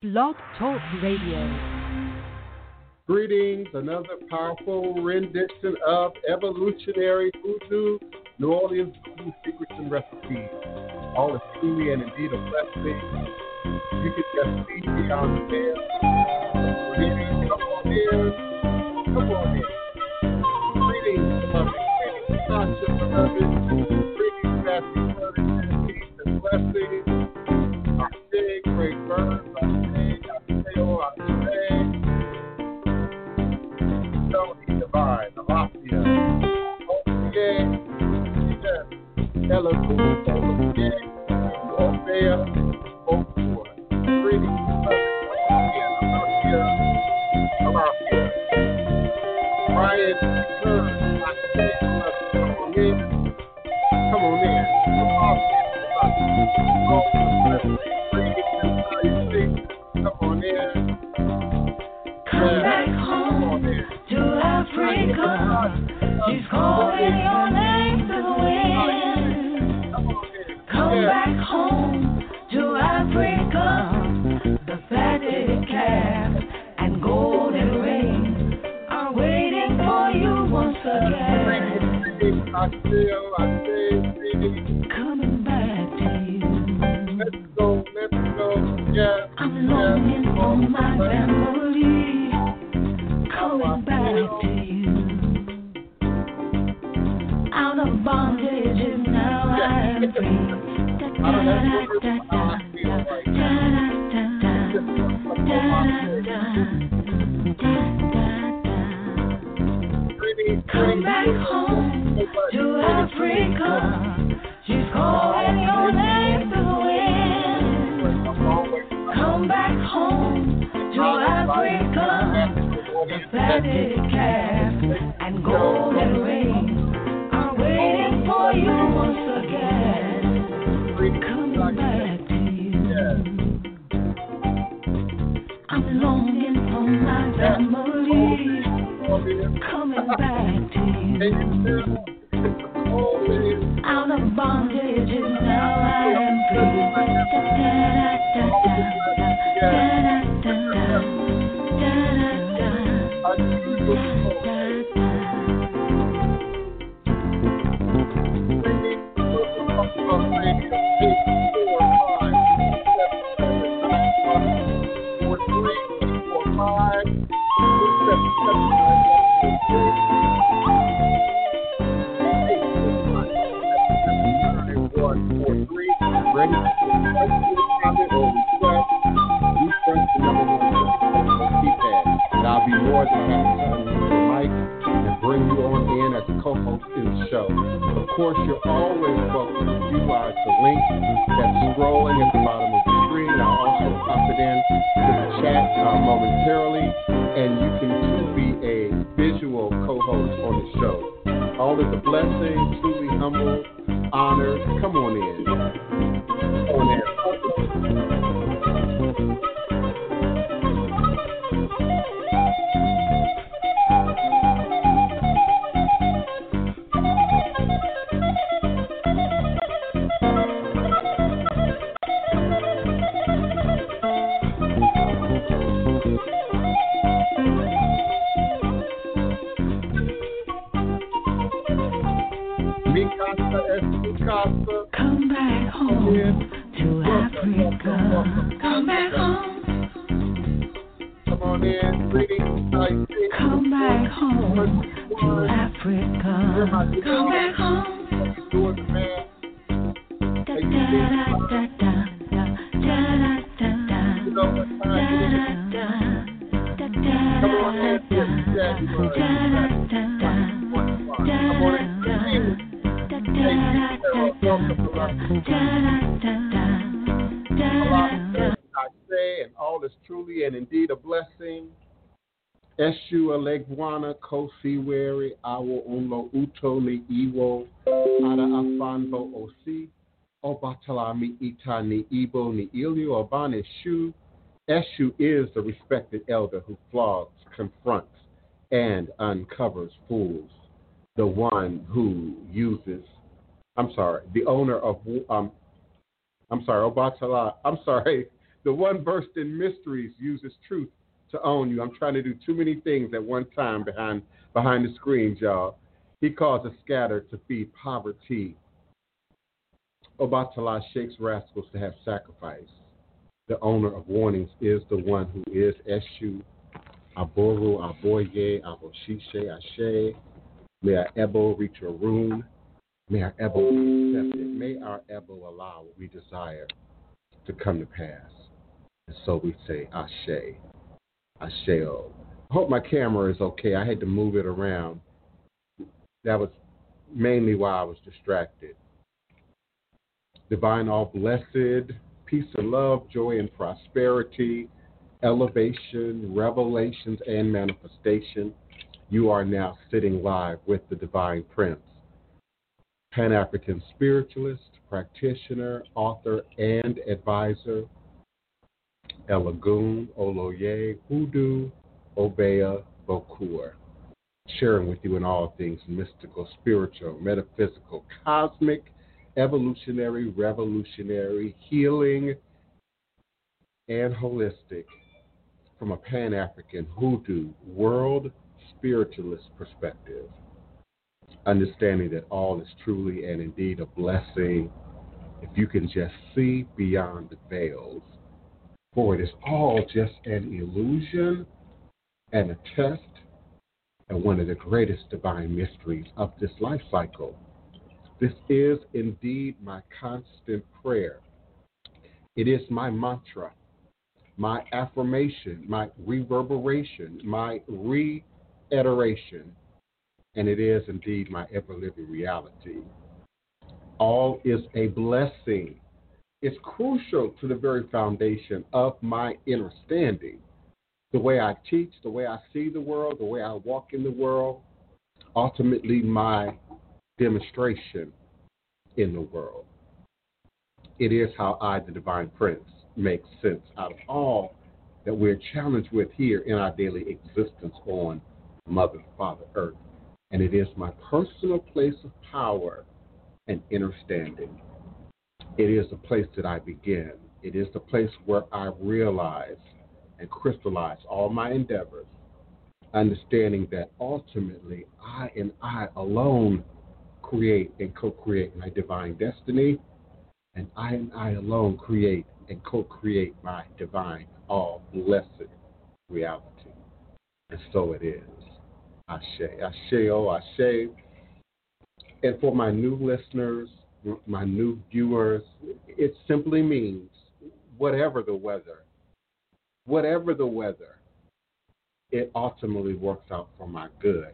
Blog Talk Radio. Greetings, another powerful rendition of Revolutionary Hoodoo, New Orleans Voodoo Secrets and Recipes. All is truly and indeed a blessing. You can just see me on there. Come on in. Come on in. Greetings, beloved. Greetings, Sasha, beloved. Greetings, Matthew, Curtis, and peace and blessings. Atole Iwo, Ada Afanbo Osi, Obatalami Ita itani Ibo Ni Ilu Obane Shu. Eshu is the respected elder who flogs, confronts, and uncovers fools. The one who uses, I'm sorry, the owner of, um, I'm sorry, Obatala, I'm sorry, the one versed in mysteries uses truth to own you. I'm trying to do too many things at one time behind behind the screens, y'all. He causes scatter to feed poverty. Oh, Obatala shakes rascals to have sacrifice. The owner of warnings is the one who is Eshu, Aboru, Aboye, Aboshishe, Ashe. May our Ebo reach your room. May our Ebo be accepted. May our Ebo allow what we desire to come to pass. And so we say Ashe, Asheo. I hope my camera is okay. I had to move it around. That was mainly why I was distracted. Divine all blessed, peace and love, joy and prosperity, elevation, revelations, and manifestation. You are now sitting live with the Divine Prince, Pan African spiritualist, practitioner, author, and advisor. Elagoon, Oloye, Hoodoo, Obeah, Bokor. Sharing with you in all things mystical, spiritual, metaphysical, cosmic, evolutionary, revolutionary, healing, and holistic from a Pan African hoodoo world spiritualist perspective. Understanding that all is truly and indeed a blessing if you can just see beyond the veils. For it is all just an illusion and a test and one of the greatest divine mysteries of this life cycle. This is indeed my constant prayer. It is my mantra, my affirmation, my reverberation, my reiteration, and it is indeed my ever living reality. All is a blessing. It's crucial to the very foundation of my understanding. The way I teach, the way I see the world, the way I walk in the world, ultimately my demonstration in the world. It is how I, the Divine Prince, make sense out of all that we're challenged with here in our daily existence on Mother, Father, Earth. And it is my personal place of power and understanding. It is the place that I begin. It is the place where I realize and crystallize all my endeavors, understanding that ultimately I and I alone create and co create my divine destiny, and I and I alone create and co create my divine, all blessed reality. And so it is. Ashe, Ashe, oh, Ashe. And for my new listeners, my new viewers, it simply means whatever the weather, whatever the weather, it ultimately works out for my good.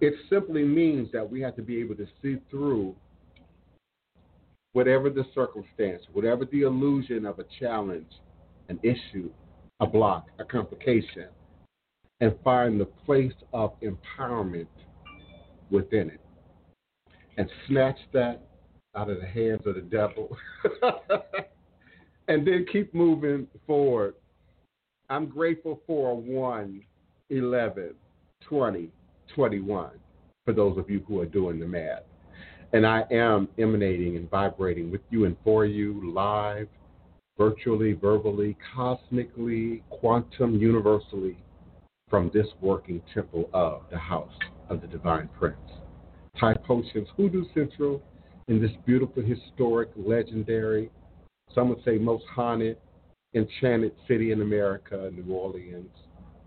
It simply means that we have to be able to see through whatever the circumstance, whatever the illusion of a challenge, an issue, a block, a complication, and find the place of empowerment within it. And snatch that out of the hands of the devil. and then keep moving forward. I'm grateful for 1 11 20 21 for those of you who are doing the math. And I am emanating and vibrating with you and for you live, virtually, verbally, cosmically, quantum, universally from this working temple of the house of the divine prince. Thai Potions Hoodoo Central in this beautiful, historic, legendary, some would say most haunted, enchanted city in America, New Orleans,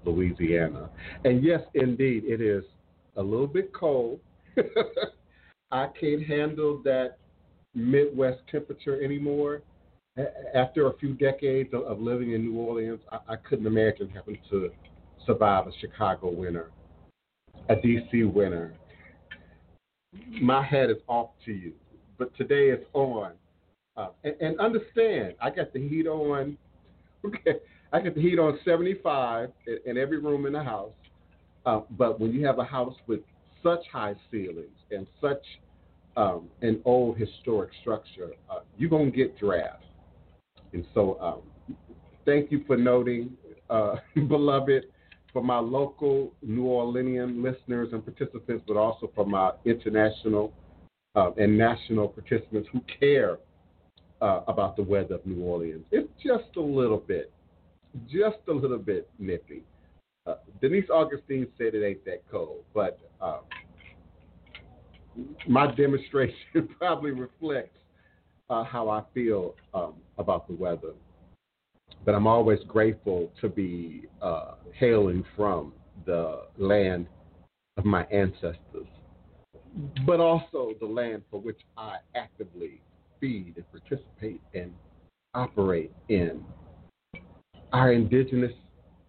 Louisiana. And yes, indeed, it is a little bit cold. I can't handle that Midwest temperature anymore. After a few decades of living in New Orleans, I, couldn't imagine having to survive a Chicago winter, a DC winter. My hat is off to you, but today it's on. Uh, and, and, understand, I got the heat on. Okay, I got the heat on 75 in, in every room in the house. Uh, but when you have a house with such high ceilings and such um, an old historic structure, uh, you're to get drafts. And so, um, thank you for noting, uh, beloved, for my local New Orleanian listeners and participants, but also for my international uh, and national participants who care uh, about the weather of New Orleans. It's just a little bit, just a little bit nippy. Uh, Denise Augustine said it ain't that cold, but uh, my demonstration probably reflects uh, how I feel um, about the weather. But I'm always grateful to be uh, hailing from the land of my ancestors, but also the land for which I actively feed and participate and operate in. Our indigenous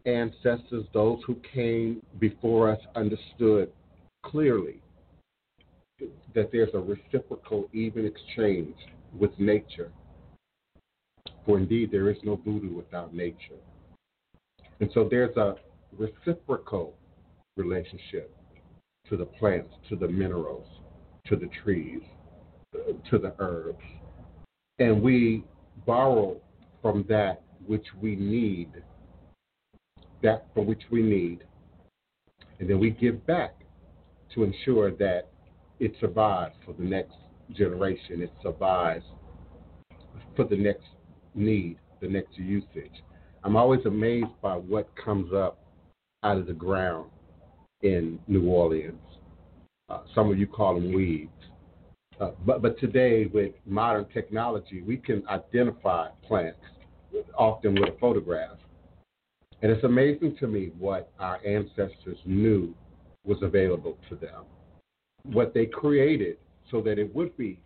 ancestors, those who came before us, understood clearly that there's a reciprocal, even exchange with nature. For indeed, there is no voodoo without nature. And so there's a reciprocal relationship to the plants, to the minerals, to the trees, to the herbs. And we borrow from that which we need, that for which we need, and then we give back to ensure that it survives for the next generation. It survives for the next need, the next usage. I'm always amazed by what comes up out of the ground in New Orleans. Uh, some of you call them weeds. Uh, but, but today, with modern technology, we can identify plants, often with a photograph. And it's amazing to me what our ancestors knew was available to them, what they created so that it would be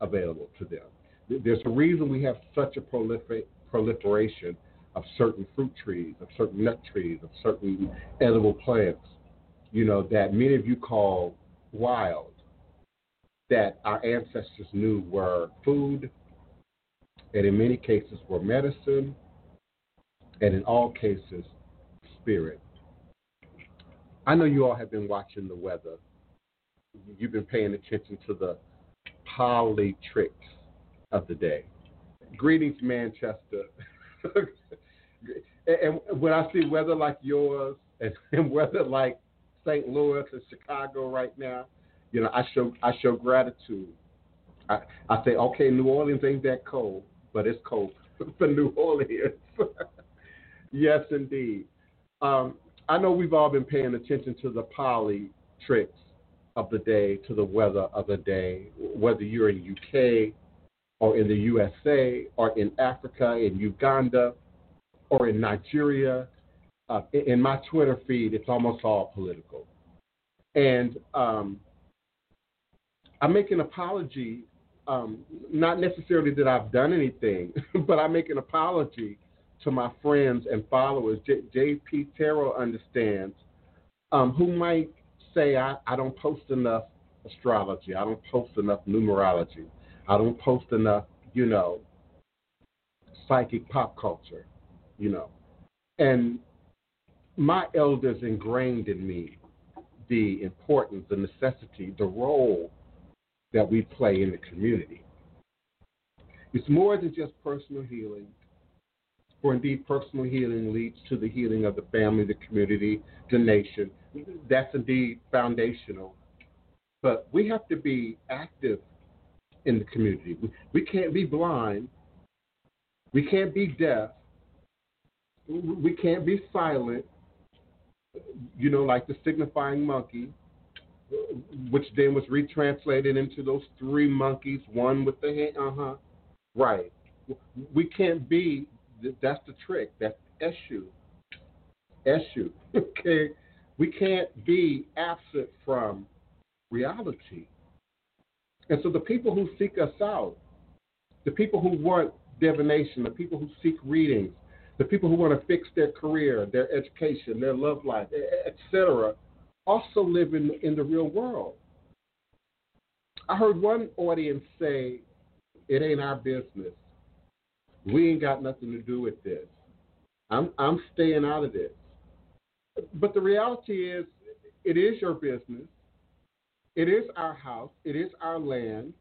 available to them. There's a reason we have such a prolifer- proliferation of certain fruit trees, of certain nut trees, of certain edible plants, you know, that many of you call wild, that our ancestors knew were food, and in many cases were medicine, and in all cases, spirit. I know you all have been watching the weather. You've been paying attention to the politics of the day. Greetings, Manchester. and when I see weather like yours and weather like St. Louis and Chicago right now, you know, I show I show gratitude. I, I say, okay, New Orleans ain't that cold, but it's cold for New Orleans. yes, indeed. Um, I know we've all been paying attention to the poly tricks of the day, to the weather of the day, whether you're in UK or in the USA or in Africa, in Uganda or in Nigeria. Uh, in my Twitter feed, it's almost all political. And um, I make an apology, um, not necessarily that I've done anything, but I make an apology to my friends and followers. J- J.P. Terrell understands, um, who might say I, I don't post enough astrology, I don't post enough numerology, I don't post enough, you know, psychic pop culture, you know. And my elders ingrained in me the importance, the necessity, the role that we play in the community. It's more than just personal healing. For indeed, personal healing leads to the healing of the family, the community, the nation. That's indeed foundational. But we have to be active in the community. We, can't be blind. We can't be deaf. We can't be silent, you know, like the signifying monkey, which then was retranslated into those three monkeys, one with the hand. Uh huh. Right. We can't be, that's the trick. That's Eshu. Eshu. Okay. We can't be absent from reality. And so the people who seek us out, the people who want divination, the people who seek readings, the people who want to fix their career, their education, their love life, etc., also live in, in the real world. I heard one audience say, It ain't our business. We ain't got nothing to do with this. I'm, I'm staying out of this. But the reality is, it is your business. It is our house. It is our land.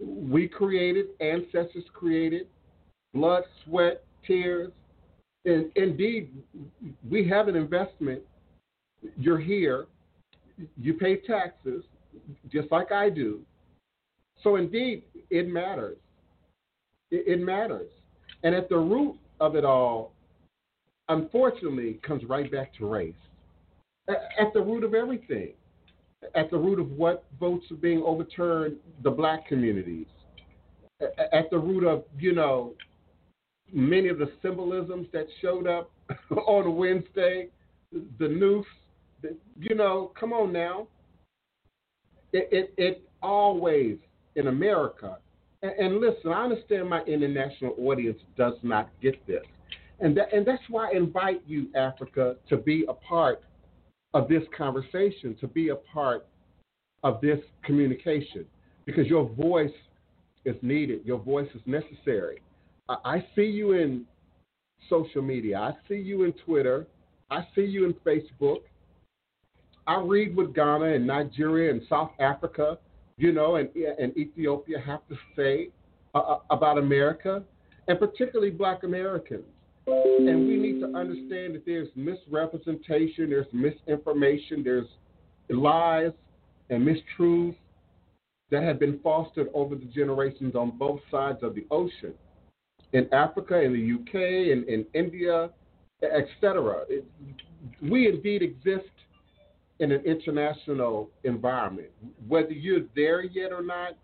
We created, ancestors created, blood, sweat, tears. And indeed, we have an investment. You're here. You pay taxes, just like I do. So indeed, it matters. It, it matters. And at the root of it all, unfortunately, comes right back to race. At the root of everything, at the root of what votes are being overturned, the black communities, at the root of, you know, many of the symbolisms that showed up on Wednesday, the noose, you know, come on now. It, it, it always, in America, and, and listen, I understand my international audience does not get this. And, that, and that's why I invite you, Africa, to be a part of this conversation, to be a part of this communication, because your voice is needed, your voice is necessary. I, I see you in social media, I see you in Twitter, I see you in Facebook. I read what Ghana and Nigeria and South Africa, you know, and, and Ethiopia have to say uh, uh about America, and particularly Black Americans. And we need to understand that there's misrepresentation, there's misinformation, there's lies and mistruths that have been fostered over the generations on both sides of the ocean. In Africa, in the UK, in, in India, etc. We indeed exist in an international environment. Whether you're there yet or not,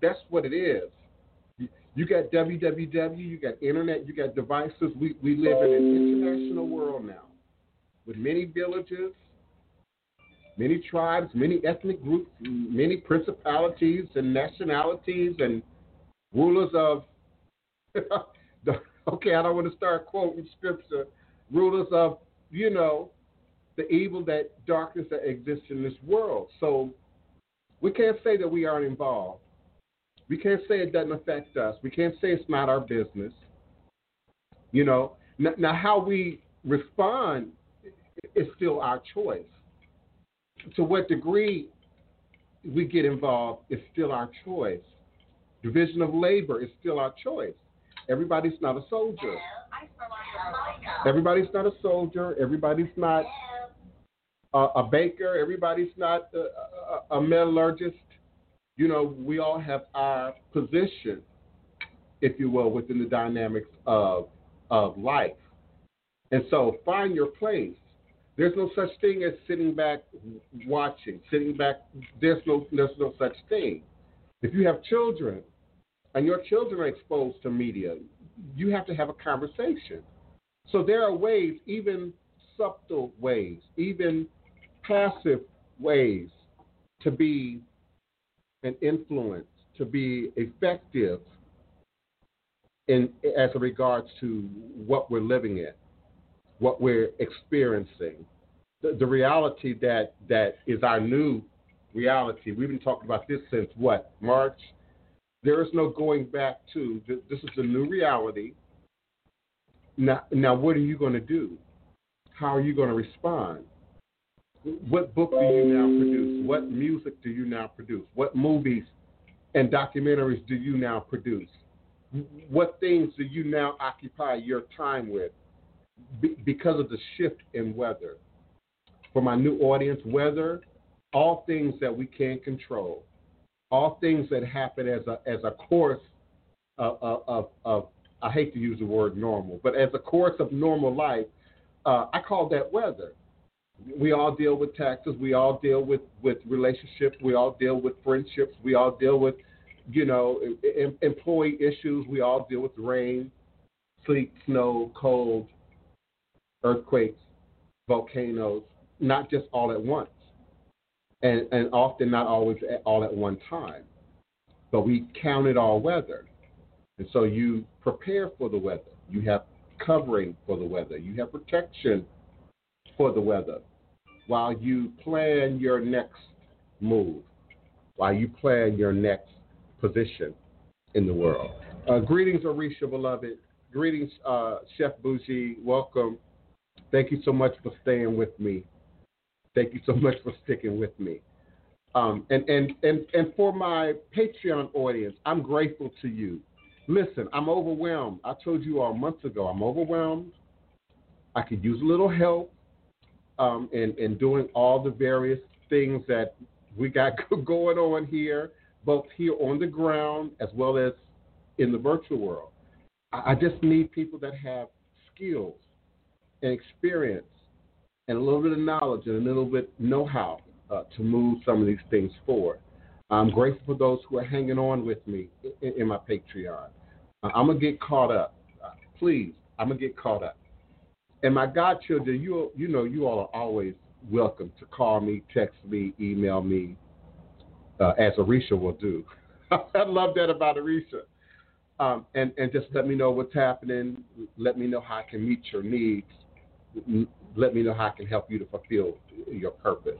that's what it is. You got www, you got internet, you got devices. We, we live in an international world now with many villages, many tribes, many ethnic groups, many principalities and nationalities and rulers of. okay, I don't want to start quoting scripture. Rulers of, you know, the evil that darkness that exists in this world. So we can't say that we aren't involved. We can't say it doesn't affect us. We can't say it's not our business. You know, now, now how we respond is still our choice. To what degree we get involved is still our choice. Division of labor is still our choice. Everybody's not a soldier. Everybody's not a soldier. Everybody's not a, a baker. Everybody's not a, a, a metallurgist you know, we all have our position, if you will, within the dynamics of of life. And so find your place. There's no such thing as sitting back watching, sitting back there's no there's no such thing. If you have children and your children are exposed to media, you have to have a conversation. So there are ways, even subtle ways, even passive ways to be an influence to be effective in as regards to what we're living in, what we're experiencing, the, the reality that that is our new reality. We've been talking about this since what March. There is no going back to. This is a new reality. Now, now, what are you going to do? How are you going to respond? What book do you now produce? What music do you now produce? What movies and documentaries do you now produce? What things do you now occupy your time with Be- because of the shift in weather? For my new audience, weather, all things that we can't control, all things that happen as a as a course of, of, of, of I hate to use the word normal, but as a course of normal life, uh, I call that weather we all deal with taxes. We all deal with with relationships. We all deal with friendships. We all deal with, you know, em- employee issues. We all deal with rain, sleet, snow, cold, earthquakes, volcanoes. Not just all at once, and and often not always at, all at one time. But we count it all weather, and so you prepare for the weather. You have covering for the weather. You have protection for the weather while you plan your next move, while you plan your next position in the world. Uh, greetings, Arisha, beloved. Greetings, uh, Chef Bougie. Welcome. Thank you so much for staying with me. Thank you so much for sticking with me. Um, and, and, and, and for my Patreon audience, I'm grateful to you. Listen, I'm overwhelmed. I told you all months ago, I'm overwhelmed. I could use a little help um, and, and doing all the various things that we got going on here, both here on the ground as well as in the virtual world. I, I just need people that have skills and experience and a little bit of knowledge and a little bit know-how uh, to move some of these things forward. I'm grateful for those who are hanging on with me in, in my Patreon. Uh, I'm gonna get caught up. Uh, please, I'm gonna get caught up. And my godchildren, you you know, you all are always welcome to call me, text me, email me, uh, as Arisha will do. I love that about Arisha. Um, and, and just let me know what's happening. Let me know how I can meet your needs. Let me know how I can help you to fulfill your purpose.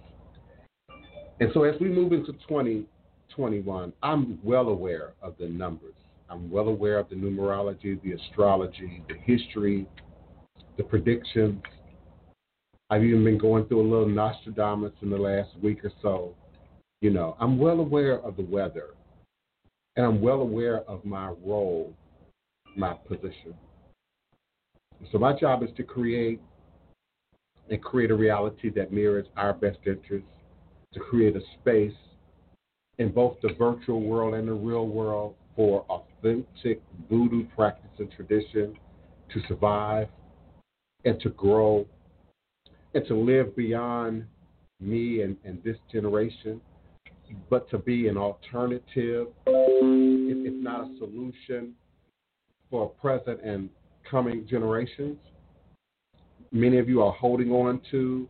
And so as we move into 2021, I'm well aware of the numbers. I'm well aware of the numerology, the astrology, the history, the predictions. I've even been going through a little Nostradamus in the last week or so. You know, I'm well aware of the weather, and I'm well aware of my role, my position. So my job is to create and create a reality that mirrors our best interests, to create a space in both the virtual world and the real world for authentic voodoo practice and tradition to survive and to grow and to live beyond me and, and this generation but to be an alternative, if, if not a solution for present and coming generations. Many of you are holding on to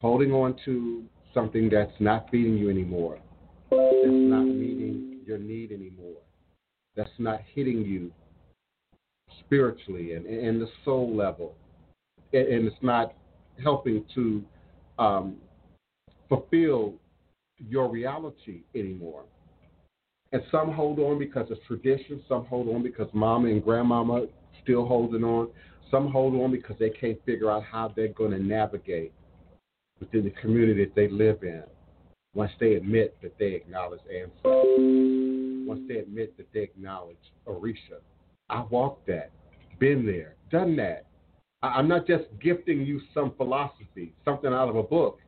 holding on to something that's not feeding you anymore, that's not meeting your need anymore, that's not hitting you spiritually and, and the soul level, and, and it's not helping to um, fulfill your reality anymore. And some hold on because of tradition, some hold on because mama and grandmama still holding on, some hold on because they can't figure out how they're going to navigate within the community that they live in once they admit that they acknowledge ancestors, once they admit that they acknowledge Orisha. I walked that, been there, done that. I'm not just gifting you some philosophy, something out of a book.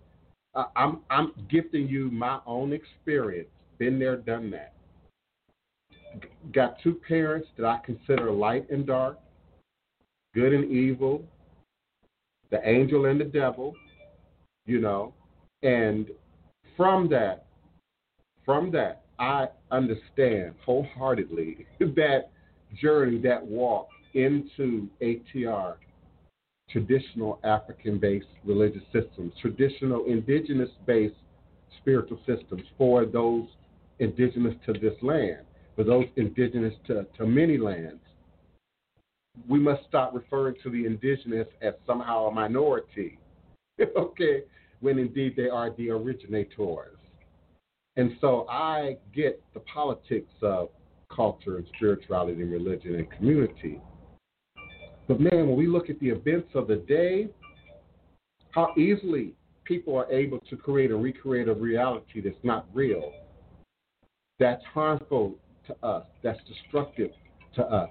Uh, I'm I'm gifting you my own experience. Been there, done that. G- got two parents that I consider light and dark, good and evil, the angel and the devil, you know, and from that, from that, I understand wholeheartedly that journey, that walk into ATR traditional African based religious systems, traditional indigenous based spiritual systems for those indigenous to this land, for those indigenous to, to many lands. We must stop referring to the indigenous as somehow a minority, okay, when indeed they are the originators. And so I get the politics of culture and spirituality and religion and community. But man, when we look at the events of the day, how easily people are able to create and recreate a reality that's not real, that's harmful to us, that's destructive to us,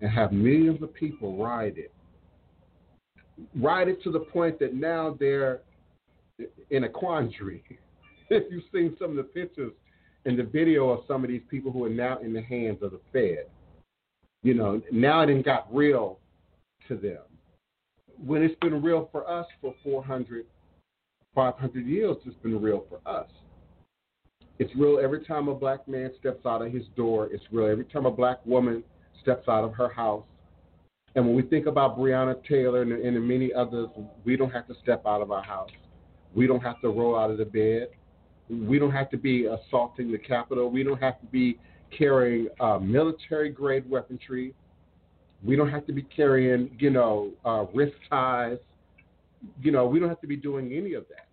and have millions of people ride it. Ride it to the point that now they're in a quandary. if you've seen some of the pictures and the video of some of these people who are now in the hands of the Fed, you know, now it ain't got real to them. When it's been real for us for 400, 500 years, it's been real for us. It's real every time a black man steps out of his door. It's real every time a black woman steps out of her house. And when we think about Breonna Taylor and, and many others, we don't have to step out of our house. We don't have to roll out of the bed. We don't have to be assaulting the Capitol. We don't have to be carrying uh, military grade weaponry. We don't have to be carrying, you know, uh, wrist ties. You know, we don't have to be doing any of that.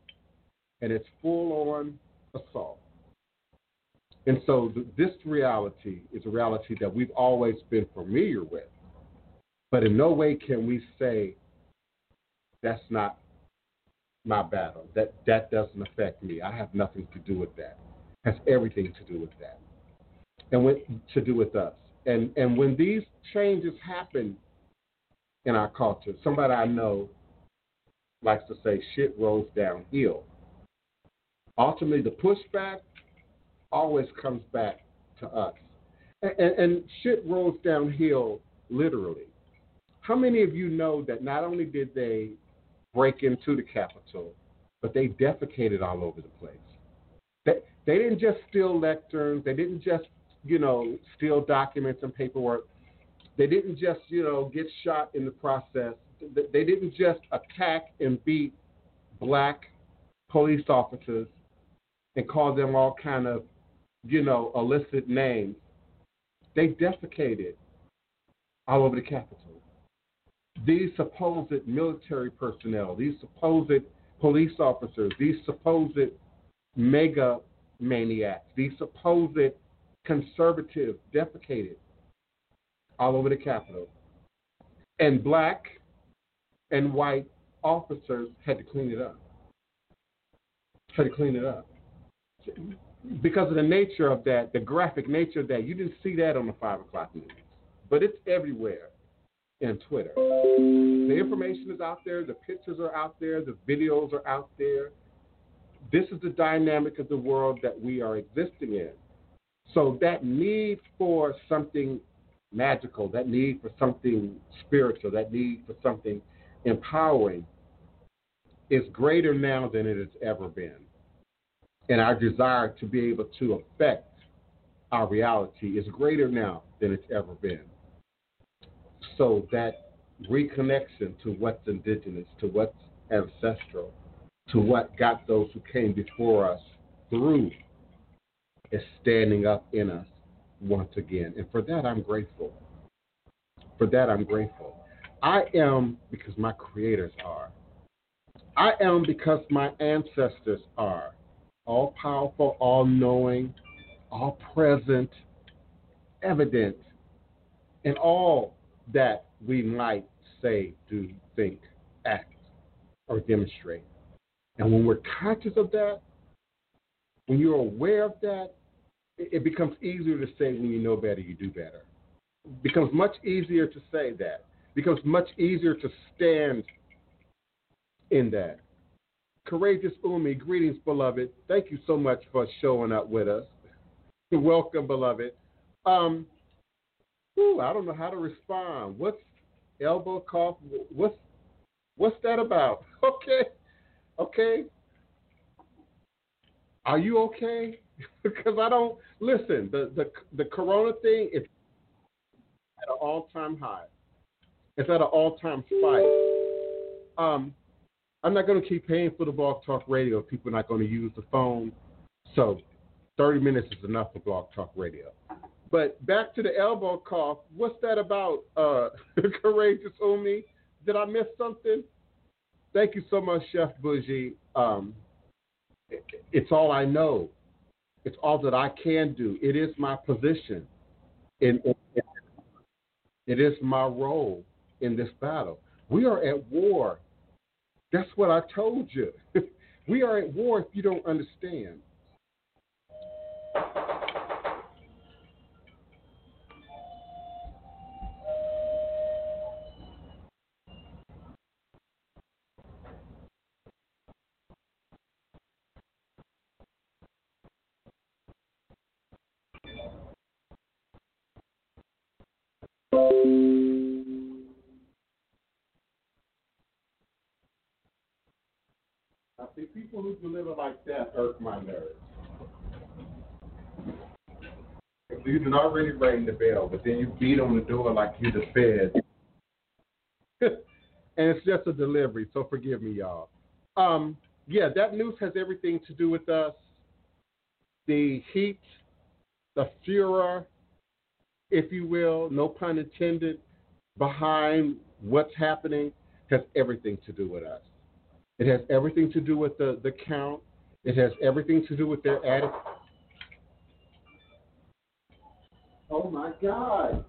And it's full on assault. And so th- this reality is a reality that we've always been familiar with. But in no way can we say that's not my battle. That that doesn't affect me. I have nothing to do with that. Has everything to do with that. And with, to do with us. And and when these changes happen in our culture, somebody I know likes to say shit rolls downhill. Ultimately, the pushback always comes back to us. And, and shit rolls downhill literally. How many of you know that not only did they break into the Capitol, but they defecated all over the place? They, they didn't just steal lecterns. They didn't just, you know, steal documents and paperwork. They didn't just, you know, get shot in the process. They didn't just attack and beat black police officers and call them all kind of, you know, illicit names. They defecated all over the Capitol. These supposed military personnel, these supposed police officers, these supposed MAGA maniacs, these supposed conservatives defecated all over the Capitol. And black and white officers had to clean it up. Had to clean it up. Because of the nature of that, the graphic nature of that, you didn't see that on the 5 o'clock news. But it's everywhere in Twitter. The information is out there, the pictures are out there, the videos are out there. This is the dynamic of the world that we are existing in. So that need for something magical, that need for something spiritual, that need for something empowering is greater now than it has ever been. And our desire to be able to affect our reality is greater now than it's ever been. So that reconnection to what's indigenous, to what's ancestral, to what got those who came before us through is standing up in us once again. And for that, I'm grateful. For that, I'm grateful. I am because my creators are. I am because my ancestors are. All powerful, all knowing, all present, evident, and all that we might say, do, think, act, or demonstrate. And when we're conscious of that, when you're aware of that, it, becomes easier to say when you know better, you do better. It becomes much easier to say that. It becomes much easier to stand in that. Courageous Umi, greetings, beloved. Thank you so much for showing up with us. Welcome, beloved. Um, whew, I don't know how to respond. What's elbow cough? What's what's that about? Okay, okay. Are you okay? because I don't listen. The the the Corona thing is at an all time high. It's at an all time spike. Um, I'm not going to keep paying for the Blog Talk Radio. People are not going to use the phone, so 30 minutes is enough for Blog Talk Radio. But back to the elbow cough. What's that about, uh, Courageous Umi? Did I miss something? Thank you so much, Chef Bougie. Um, it, it's all I know. It's all that I can do. It is my position. In, in, it is my role in this battle. We are at war. That's what I told you. we are at war if you don't understand. I see, people who deliver like that irk my nerves. You can already ring the bell, but then you beat on the door like you're the Fed. and it's just a delivery, so forgive me, y'all. Um, yeah, that news has everything to do with us. The heat, the furor, if you will, no pun intended, behind what's happening has everything to do with us. It has everything to do with the, the count. It has everything to do with their attitude. Oh my God.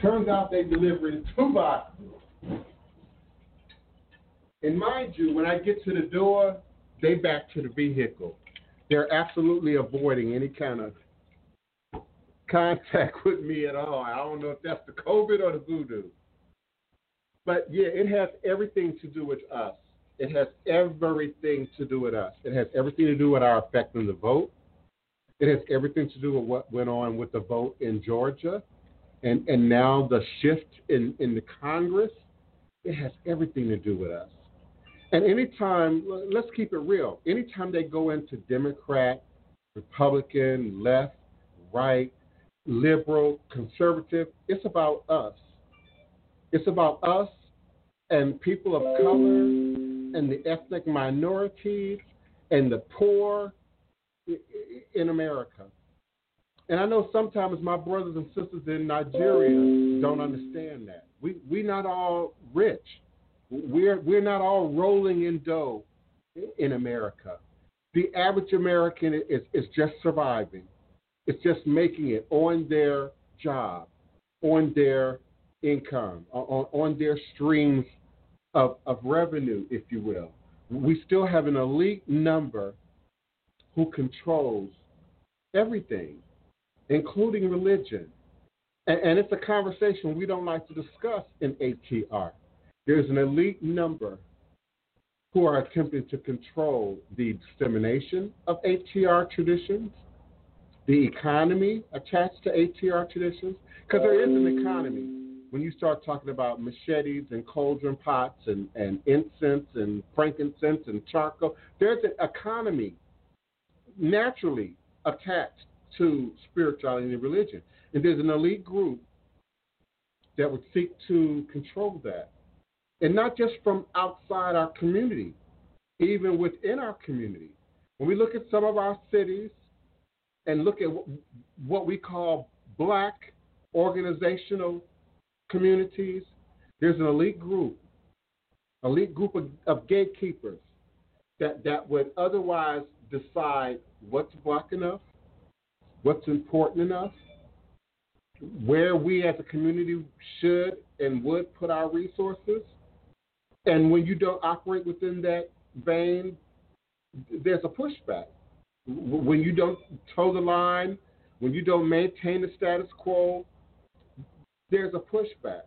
Turns out they deliver in two boxes. And mind you, when I get to the door, they back to the vehicle they're absolutely avoiding any kind of contact with me at all. I don't know if that's the COVID or the voodoo. But yeah, it has everything to do with us. It has everything to do with us. It has everything to do with our effect on the vote. It has everything to do with what went on with the vote in Georgia and, and now the shift in, in the Congress. It has everything to do with us. And anytime, let's keep it real, anytime they go into Democrat, Republican, left, right, liberal, conservative, it's about us. It's about us and people of color and the ethnic minorities and the poor in America. And I know sometimes my brothers and sisters in Nigeria don't understand that. We we're not all rich. We're we're not all rolling in dough in America. The average American is, is just surviving. It's just making it on their job, on their income, on, on their streams of, of revenue, if you will. We still have an elite number who controls everything, including religion. And, and it's a conversation we don't like to discuss in ATR. There's an elite number who are attempting to control the dissemination of ATR traditions, the economy attached to ATR traditions, because there is an economy when you start talking about machetes and cauldron pots and, and incense and frankincense and charcoal, there's an economy naturally attached to spirituality and religion. And there's an elite group that would seek to control that. And not just from outside our community, even within our community. When we look at some of our cities and look at what we call black organizational communities, there's an elite group, elite group of, of gatekeepers that, that would otherwise decide what's black enough, what's important enough, where we as a community should and would put our resources. And when you don't operate within that vein, there's a pushback. When you don't toe the line, when you don't maintain the status quo, there's a pushback.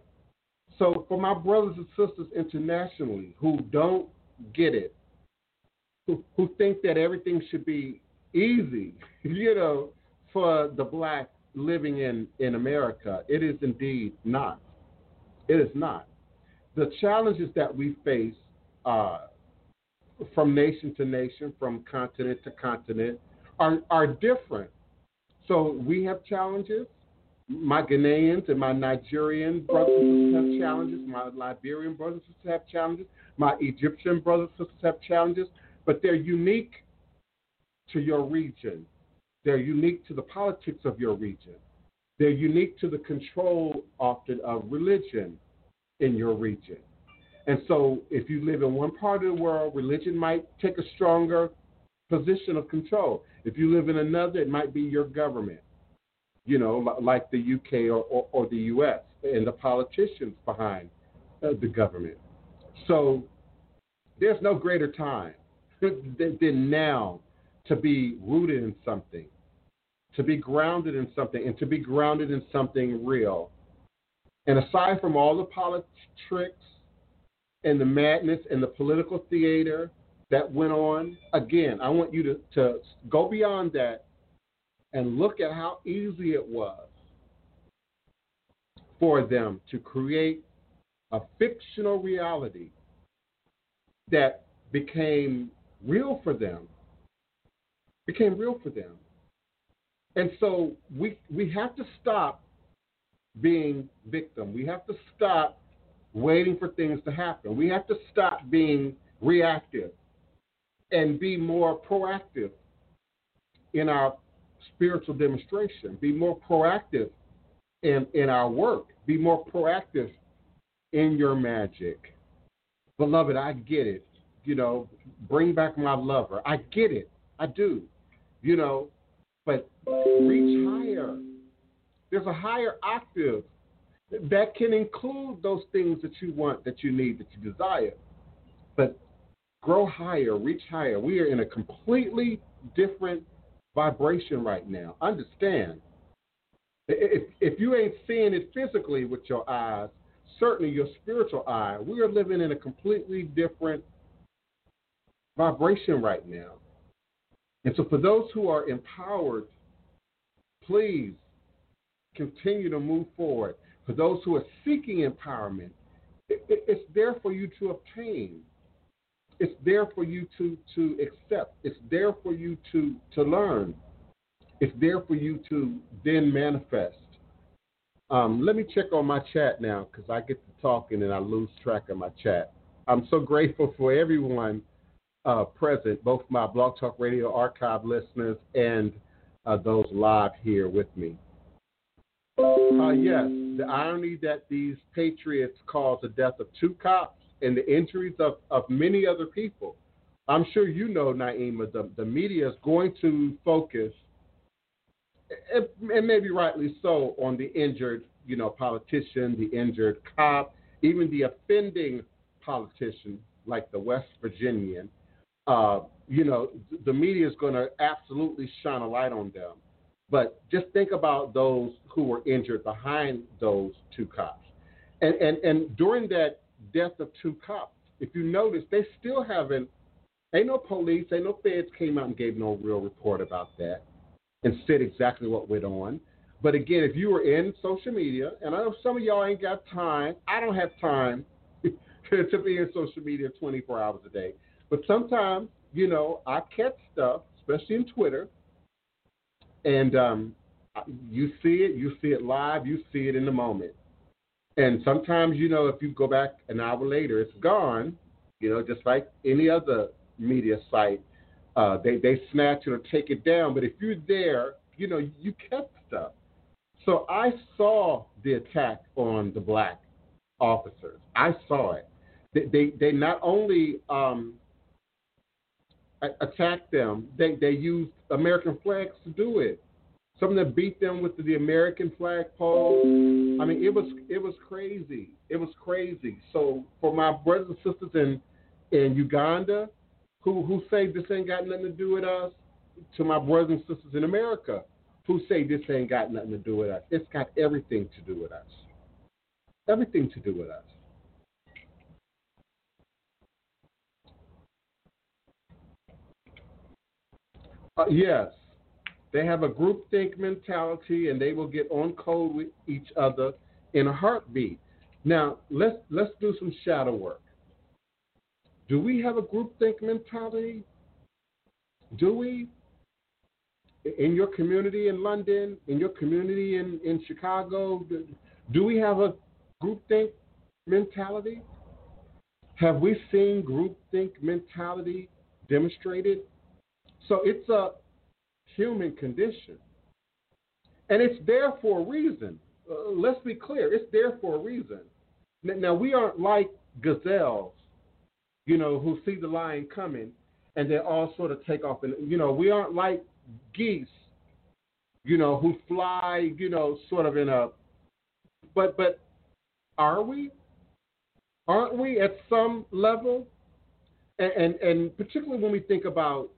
So for my brothers and sisters internationally who don't get it, who, who think that everything should be easy, you know, for the black living in, in America, it is indeed not. It is not. The challenges that we face uh, from nation to nation, from continent to continent, are, are different. So we have challenges, my Ghanaians and my Nigerian brothers and sisters have challenges. My Liberian brothers and sisters have challenges. My Egyptian brothers and sisters have challenges, but they're unique to your region. They're unique to the politics of your region. They're unique to the control often of religion in your region. And so, if you live in one part of the world, religion might take a stronger position of control. If you live in another, it might be your government you know, like the UK or, or, or the US and the politicians behind uh, the government. So there's no greater time than now to be rooted in something, to be grounded in something, and to be grounded in something real. And aside from all the politics and the madness and the political theater that went on, again, I want you to, to go beyond that and look at how easy it was for them to create a fictional reality that became real for them. Became real for them. And so we we have to stop being victim. We have to stop waiting for things to happen. We have to stop being reactive and be more proactive in our spiritual demonstration, be more proactive in, in our work, be more proactive in your magic. Beloved, I get it. You know, bring back my lover. I get it. I do. You know, but reach higher. There's a higher octave that can include those things that you want, that you need, that you desire. But grow higher, reach higher. We are in a completely different vibration right now. Understand. If, if you ain't seeing it physically with your eyes, certainly your spiritual eye, we are living in a completely different vibration right now. And so, for those who are empowered, please continue to move forward. For those who are seeking empowerment, it, it, it's there for you to obtain. It's there for you to, to accept. It's there for you to, to learn. It's there for you to then manifest. Um, let me check on my chat now because I get to talking and I lose track of my chat. I'm so grateful for everyone uh, present, both my Blog Talk Radio archive listeners and uh, those live here with me. Uh, yes, the irony that these patriots caused the death of two cops and the injuries of, of many other people. I'm sure you know, Naima, the, the media is going to focus, and, maybe rightly so, on the injured, you know, politician, the injured cop, even the offending politician like the West Virginian. Uh, you know, the media is going to absolutely shine a light on them. But just think about those who were injured behind those two cops. And, and, and during that death of two cops, if you notice, they still haven't, ain't no police, ain't no feds came out and gave no real report about that and said exactly what went on. But again, if you were in social media, and I know some of y'all ain't got time, I don't have time to be in social media 24 hours a day. But sometimes, you know, I catch stuff, especially in Twitter, and um, you see it, you see it live, you see it in the moment. And sometimes, you know, if you go back an hour later, it's gone. You know, just like any other media site, uh, they they snatch it or take it down. But if you're there, you know, you kept stuff. So I saw the attack on the black officers. I saw it. They they, they not only um, attacked them, they they used American flags to do it. Some of them beat them with the American flag pole. I mean, it was it was crazy. It was crazy. So for my brothers and sisters in in Uganda, who who say this ain't got nothing to do with us, to my brothers and sisters in America, who say this ain't got nothing to do with us, it's got everything to do with us. Everything to do with us. Uh, yes, they have a groupthink mentality, and they will get on code with each other in a heartbeat. Now, let's let's do some shadow work. Do we have a groupthink mentality? Do we? In your community in London, in your community in, in Chicago, do we have a groupthink mentality? Have we seen groupthink mentality demonstrated? So it's a human condition. And it's there for a reason. Uh, let's be clear, it's there for a reason. Now, we aren't like gazelles, you know, who see the lion coming and they all sort of take off. And, you know, we aren't like geese, you know, who fly, you know, sort of in a. But, but are we? Aren't we at some level? And, and, and particularly when we think about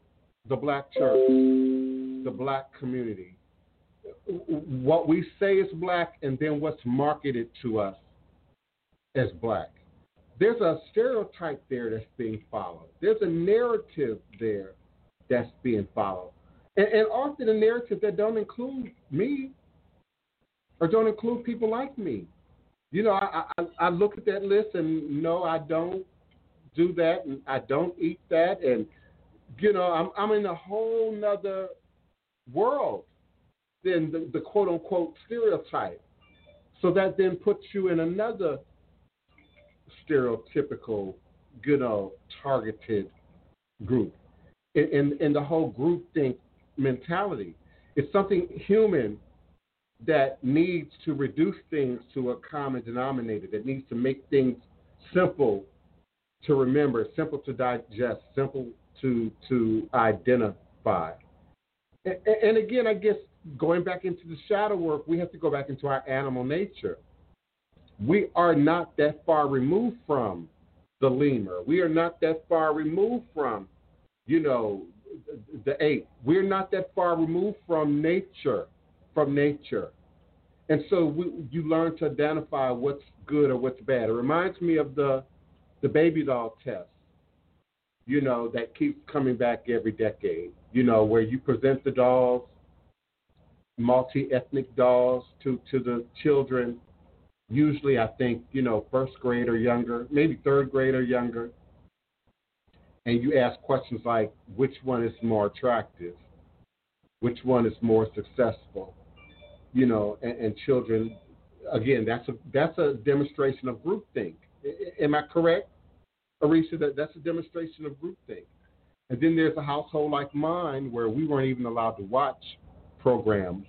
the black church, the black community. What we say is black and then what's marketed to us as black. There's a stereotype there that's being followed. There's a narrative there that's being followed. And, and often a narrative that don't include me or don't include people like me. You know, I, I, I look at that list and no, I don't do that and I don't eat that and you know, I'm I'm in a whole nother world than the, the quote unquote stereotype. So that then puts you in another stereotypical, you know, targeted group. In, in, in the whole group think mentality. It's something human that needs to reduce things to a common denominator, that needs to make things simple to remember, simple to digest, simple to to identify. And, and again, I guess going back into the shadow work, we have to go back into our animal nature. We are not that far removed from the lemur. We are not that far removed from, you know, the ape. We're not that far removed from nature, from nature. And so we, you learn to identify what's good or what's bad. It reminds me of the the baby doll test, you know, that keeps coming back every decade. You know, where you present the dolls, multi-ethnic dolls, to to the children. Usually, I think you know, first grade or younger, maybe third grade or younger. And you ask questions like, which one is more attractive? Which one is more successful? You know, and, and children, again, that's a that's a demonstration of groupthink. Am I correct, Arisha? That that's a demonstration of groupthink. And then there's a household like mine where we weren't even allowed to watch programs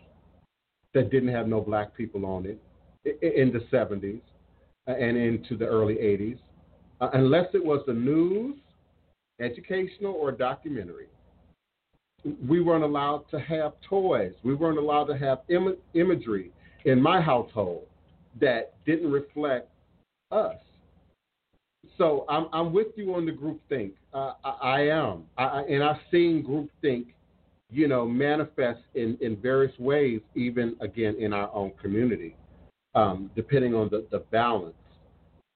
that didn't have no black people on it in the 70s and into the early 80s, uh, unless it was the news, educational, or documentary. We weren't allowed to have toys. We weren't allowed to have Im- imagery in my household that didn't reflect us. So I'm, I'm with you on the group think. Uh, I, I, am, I, and I've seen group think, you know, manifest in, in various ways, even again in our own community, um, depending on the, the balance.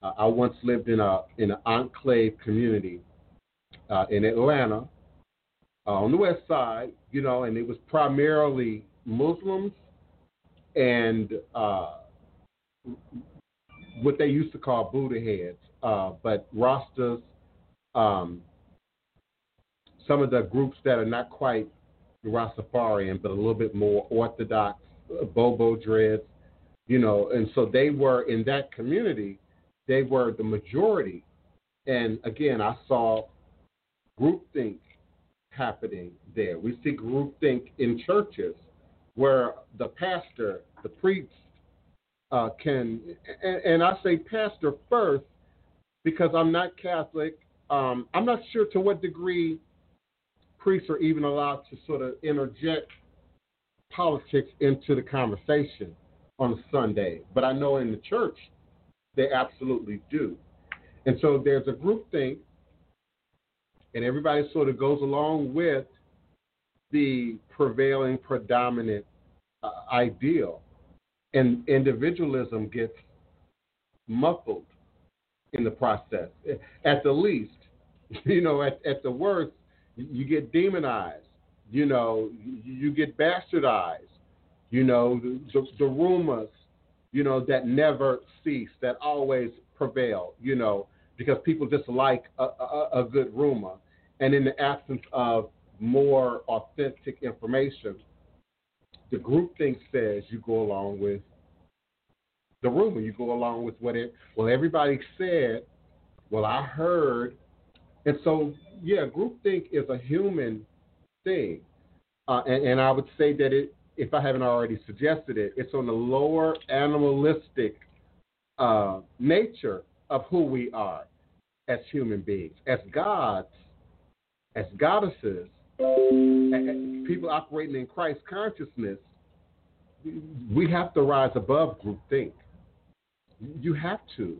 Uh, I once lived in a in an enclave community uh, in Atlanta, uh, on the west side, you know, and it was primarily Muslims and uh, what they used to call Buddha heads uh, but Rastas, um, some of the groups that are not quite Rastafarian, but a little bit more orthodox, Bobo dreads, you know, and so they were in that community, they were the majority. And again, I saw groupthink happening there. We see groupthink in churches where the pastor, the priest, uh, can, and, and I say pastor first because I'm not Catholic. Um, I'm not sure to what degree priests are even allowed to sort of interject politics into the conversation on a Sunday, but I know in the church they absolutely do. And so there's a group thing, and everybody sort of goes along with the prevailing, predominant uh, ideal, and individualism gets muffled in the process. At the least, you know, at, at the worst, you get demonized. You know, you get bastardized. You know, the, the rumors, you know, that never cease, that always prevail. You know, because people just like a, a, a good rumor, and in the absence of more authentic information, the group groupthink says you go along with the rumor. You go along with what it. Well, everybody said. Well, I heard, and so yeah, groupthink is a human thing, uh, and, and I would say that it, if I haven't already suggested it, it's on the lower animalistic uh, nature of who we are as human beings, as gods, as goddesses, people operating in Christ consciousness. We have to rise above groupthink. You have to.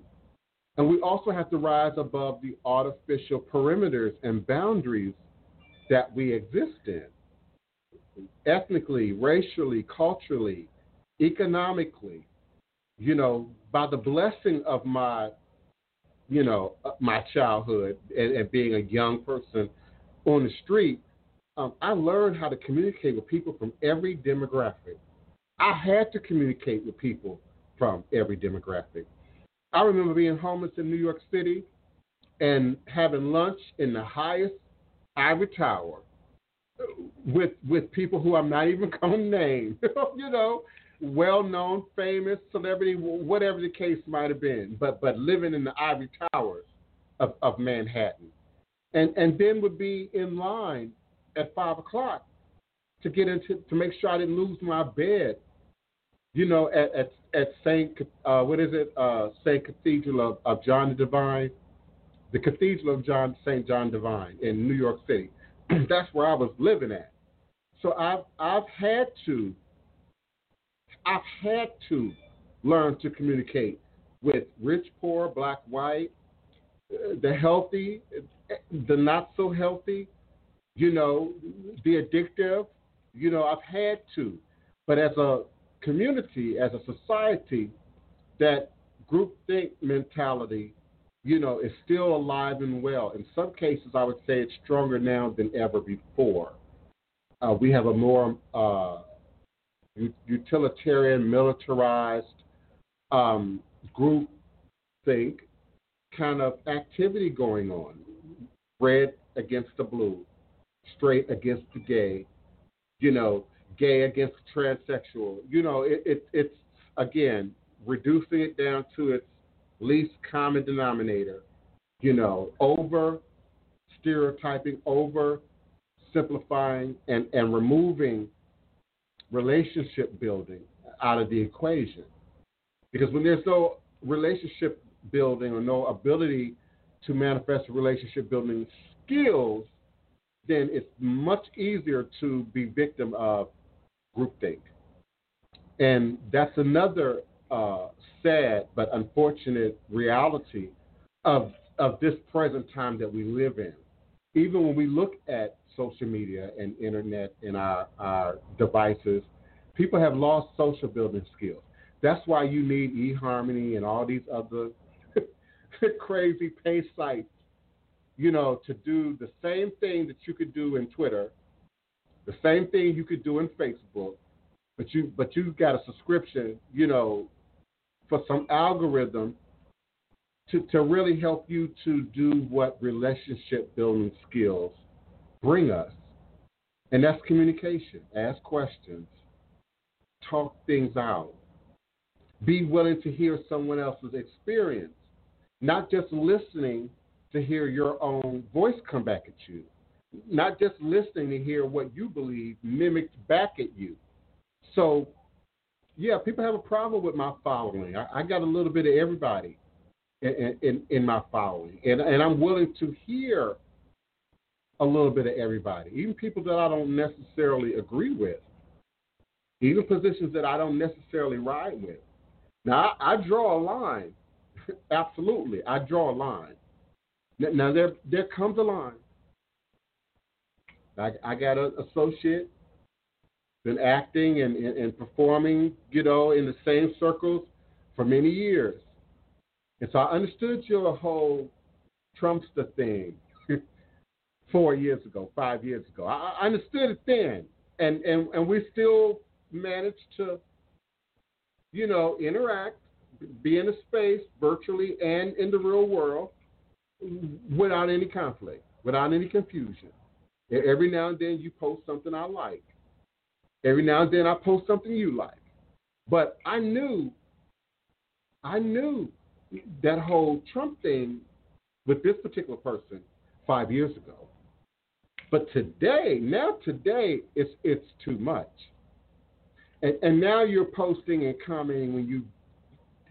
And we also have to rise above the artificial perimeters and boundaries that we exist in ethnically, racially, culturally, economically. You know, by the blessing of my, you know, my childhood and, and being a young person on the street, um, I learned how to communicate with people from every demographic. I had to communicate with people from every demographic. I remember being homeless in New York City and having lunch in the highest ivory tower with with people who I'm not even going to name, you know, well known, famous, celebrity, whatever the case might have been, but but living in the ivory towers of, of Manhattan, and and then would be in line at five o'clock to get into to make sure I didn't lose my bed you know, at at, at Saint uh, what is it? Uh, Saint Cathedral of, of John the Divine, the Cathedral of John Saint John Divine in New York City. That's where I was living at. So I've I've had to I've had to learn to communicate with rich, poor, black, white, uh, the healthy, the not so healthy, you know, the addictive. You know, I've had to. But as a community, as a society, that groupthink mentality, you know, is still alive and well. In some cases, I would say it's stronger now than ever before. Uh, we have a more uh, utilitarian, militarized um, group think kind of activity going on. Red against the blue, straight against the gay, you know, gay against transsexual. You know, it, it, it's again reducing it down to its least common denominator. You know, over stereotyping, over simplifying, and, and removing relationship building out of the equation. Because when there's no relationship building or no ability to manifest relationship building skills, then it's much easier to be victim of groupthink. And that's another uh, sad but unfortunate reality of of this present time that we live in. Even when we look at social media and internet and our, our devices, people have lost social building skills. That's why you need eHarmony and all these other crazy pay sites, you know, to do the same thing that you could do in Twitter, the same thing you could do in Facebook, but you but you got a subscription, you know, for some algorithm to, to really help you to do what relationship building skills bring us. And that's communication. Ask questions. Talk things out. Be willing to hear someone else's experience, not just listening to hear your own voice come back at you, not just listening to hear what you believe mimicked back at you. So yeah, people have a problem with my following. I, I got a little bit of everybody in, in, in my following, and and I'm willing to hear a little bit of everybody, even people that I don't necessarily agree with, even positions that I don't necessarily ride with. Now I, I draw a line. Absolutely, I draw a line. Now there there comes a line. I, I got an associate been acting and, and, and performing, you know, in the same circles for many years. And so I understood your whole Trumpster thing four years ago, five years ago. I, I understood it then. And, and, and we still managed to, you know, interact, be in a space virtually and in the real world without any conflict, without any confusion. Every now and then you post something I like. Every now and then I post something you like. But I knew, I knew that whole Trump thing with this particular person five years ago. But today, now today, it's it's too much. And, and now you're posting and commenting when you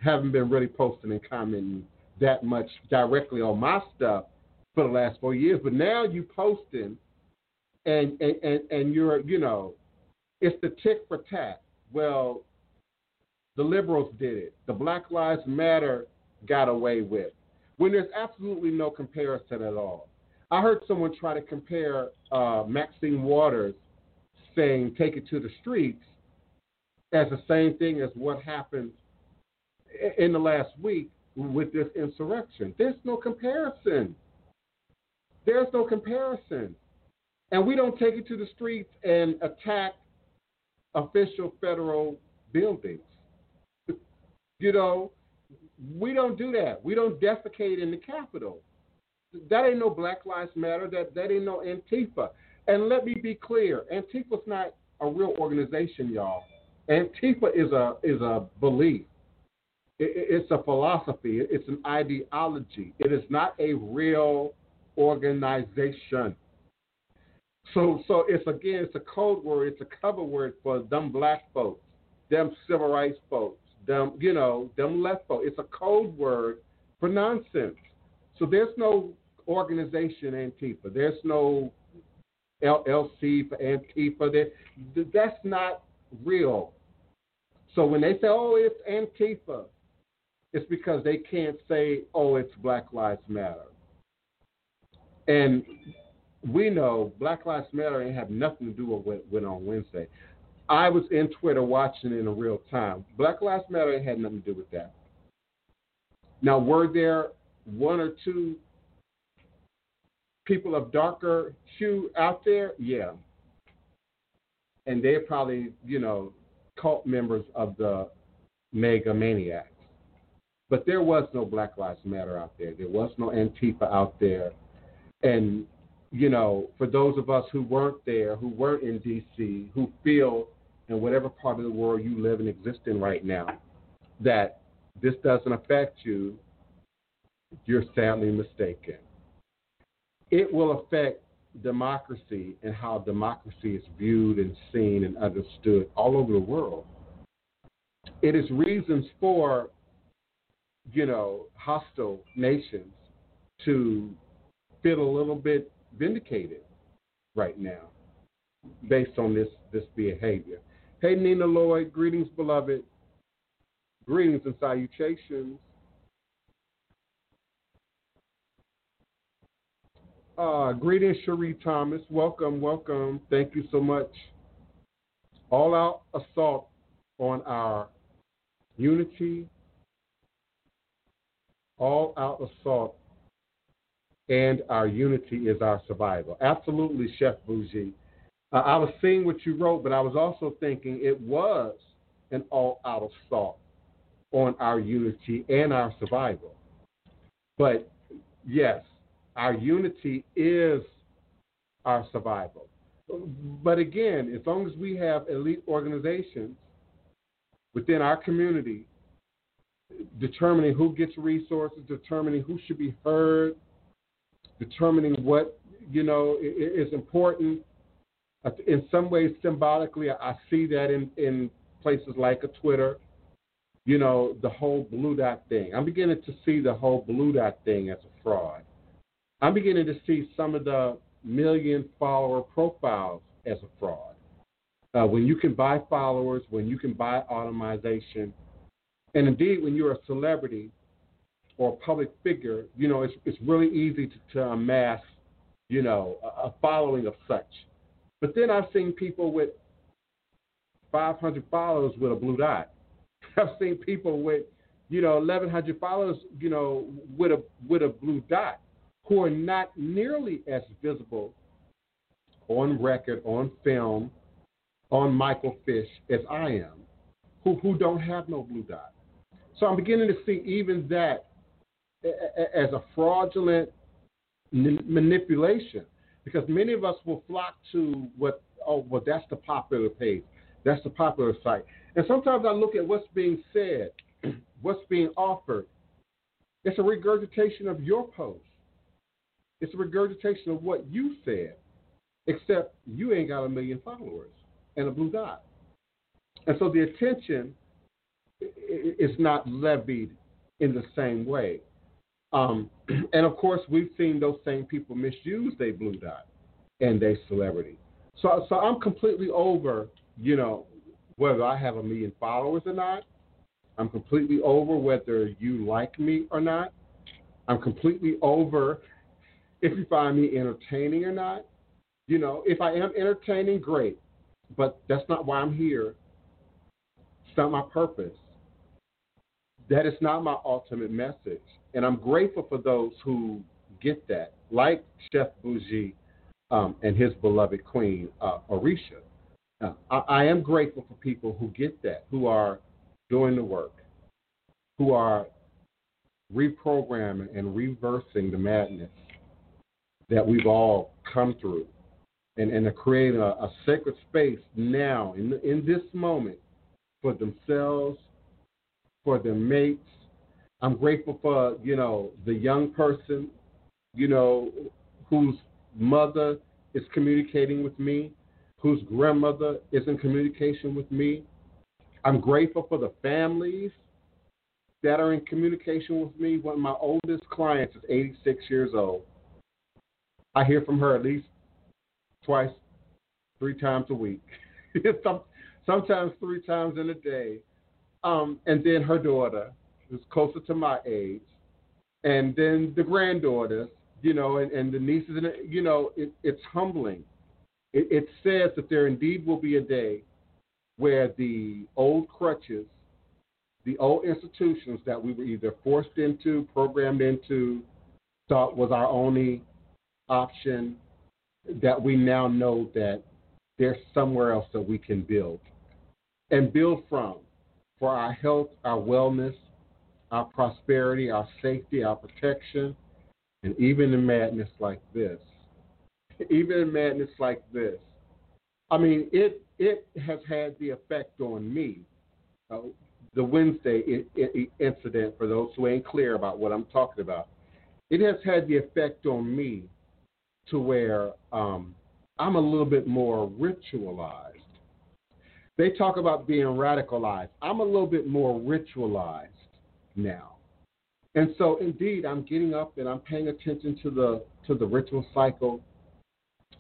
haven't been really posting and commenting that much directly on my stuff for the last four years. But now you posting and and, and, you're, you know, it's the tick for tat. Well, the liberals did it. The Black Lives Matter got away with. When there's absolutely no comparison at all. I heard someone try to compare uh, Maxine Waters saying "take it to the streets" as the same thing as what happened in the last week with this insurrection. There's no comparison. There's no comparison. And we don't take it to the streets and attack official federal buildings. You know, we don't do that. We don't defecate in the Capitol. That ain't no Black Lives Matter. That that ain't no Antifa. And let me be clear, Antifa's not a real organization, y'all. Antifa is a is a belief. It, it's a philosophy. It's an ideology. It is not a real organization. So, so it's again, it's a code word, it's a cover word for them black folks, them civil rights folks, them, you know, them left folks. It's a code word for nonsense. So there's no organization Antifa. There's no LLC for Antifa. There, that's not real. So when they say, "Oh, it's Antifa," it's because they can't say, "Oh, it's Black Lives Matter." And we know Black Lives Matter ain't have nothing to do with what went on Wednesday. I was in Twitter watching it in real time. Black Lives Matter had nothing to do with that. Now, were there one or two people of darker hue out there? Yeah. And they're probably, you know, cult members of the MAGA maniacs. But there was no Black Lives Matter out there. There was no Antifa out there. And, you know, for those of us who weren't there, who weren't in D.C., who feel in whatever part of the world you live and exist in right now, that this doesn't affect you, you're sadly mistaken. It will affect democracy and how democracy is viewed and seen and understood all over the world. It is reasons for, you know, hostile nations to feel a little bit vindicated right now based on this this behavior. Hey Nina Lloyd, greetings beloved. Greetings and salutations. Uh, greetings, Cherie Thomas. Welcome, welcome. Thank you so much. All out assault on our unity, all out assault, and our unity is our survival. Absolutely, Chef Bougie. Uh, I was seeing what you wrote, but I was also thinking it was an all out assault on our unity and our survival. But yes, our unity is our survival. But again, as long as we have elite organizations within our community determining who gets resources, determining who should be heard, determining what you know is important. In some ways, symbolically, I see that in, in places like a Twitter. You know, the whole blue dot thing. I'm beginning to see the whole blue dot thing as a fraud. I'm beginning to see some of the million follower profiles as a fraud. Uh, when you can buy followers, when you can buy automation, and indeed when you're a celebrity or a public figure, you know, it's, it's really easy to, to amass, you know, a, a following of such. But then I've seen people with 500 followers with a blue dot. I've seen people with, you know, 1,100 followers, you know, with a with a blue dot who are not nearly as visible on record, on film, on microfiche as I am, who, who don't have no blue dot. So I'm beginning to see even that as a fraudulent manipulation because many of us will flock to what, oh, well, that's the popular page, that's the popular site. And sometimes I look at what's being said, what's being offered. It's a regurgitation of your post. It's a regurgitation of what you said, except you ain't got a million followers and a blue dot. And so the attention is not levied in the same way. Um, and of course, we've seen those same people misuse their blue dot and their celebrity. So, so I'm completely over, you know, whether I have a million followers or not. I'm completely over whether you like me or not. I'm completely over if you find me entertaining or not. You know, if I am entertaining, great. But that's not why I'm here. It's not my purpose. That is not my ultimate message. And I'm grateful for those who get that, like Chef Bougie um, and his beloved queen, uh, Orisha. Uh, I, I am grateful for people who get that, who are doing the work, who are reprogramming and reversing the madness that we've all come through and, and to create a, a sacred space now in, in this moment for themselves, for their mates. I'm grateful for, you know, the young person, you know, whose mother is communicating with me, whose grandmother is in communication with me. I'm grateful for the families that are in communication with me. One of my oldest clients is 86 years old. I hear from her at least twice, three times a week. sometimes three times in a day. Um, and then her daughter, who's closer to my age, and then the granddaughters, you know, and, and the nieces, and you know, it, it's humbling. It, it says that there indeed will be a day where the old crutches, the old institutions that we were either forced into, programmed into, thought was our only option, that we now know that there's somewhere else that we can build and build from for our health, our wellness, our prosperity, our safety, our protection, and even in madness like this. Even in madness like this. I mean, it it has had the effect on me. Uh, the Wednesday incident, for those who ain't clear about what I'm talking about, it has had the effect on me to where um, I'm a little bit more ritualized. They talk about being radicalized. I'm a little bit more ritualized now. And so indeed I'm getting up and I'm paying attention to the to the ritual cycle.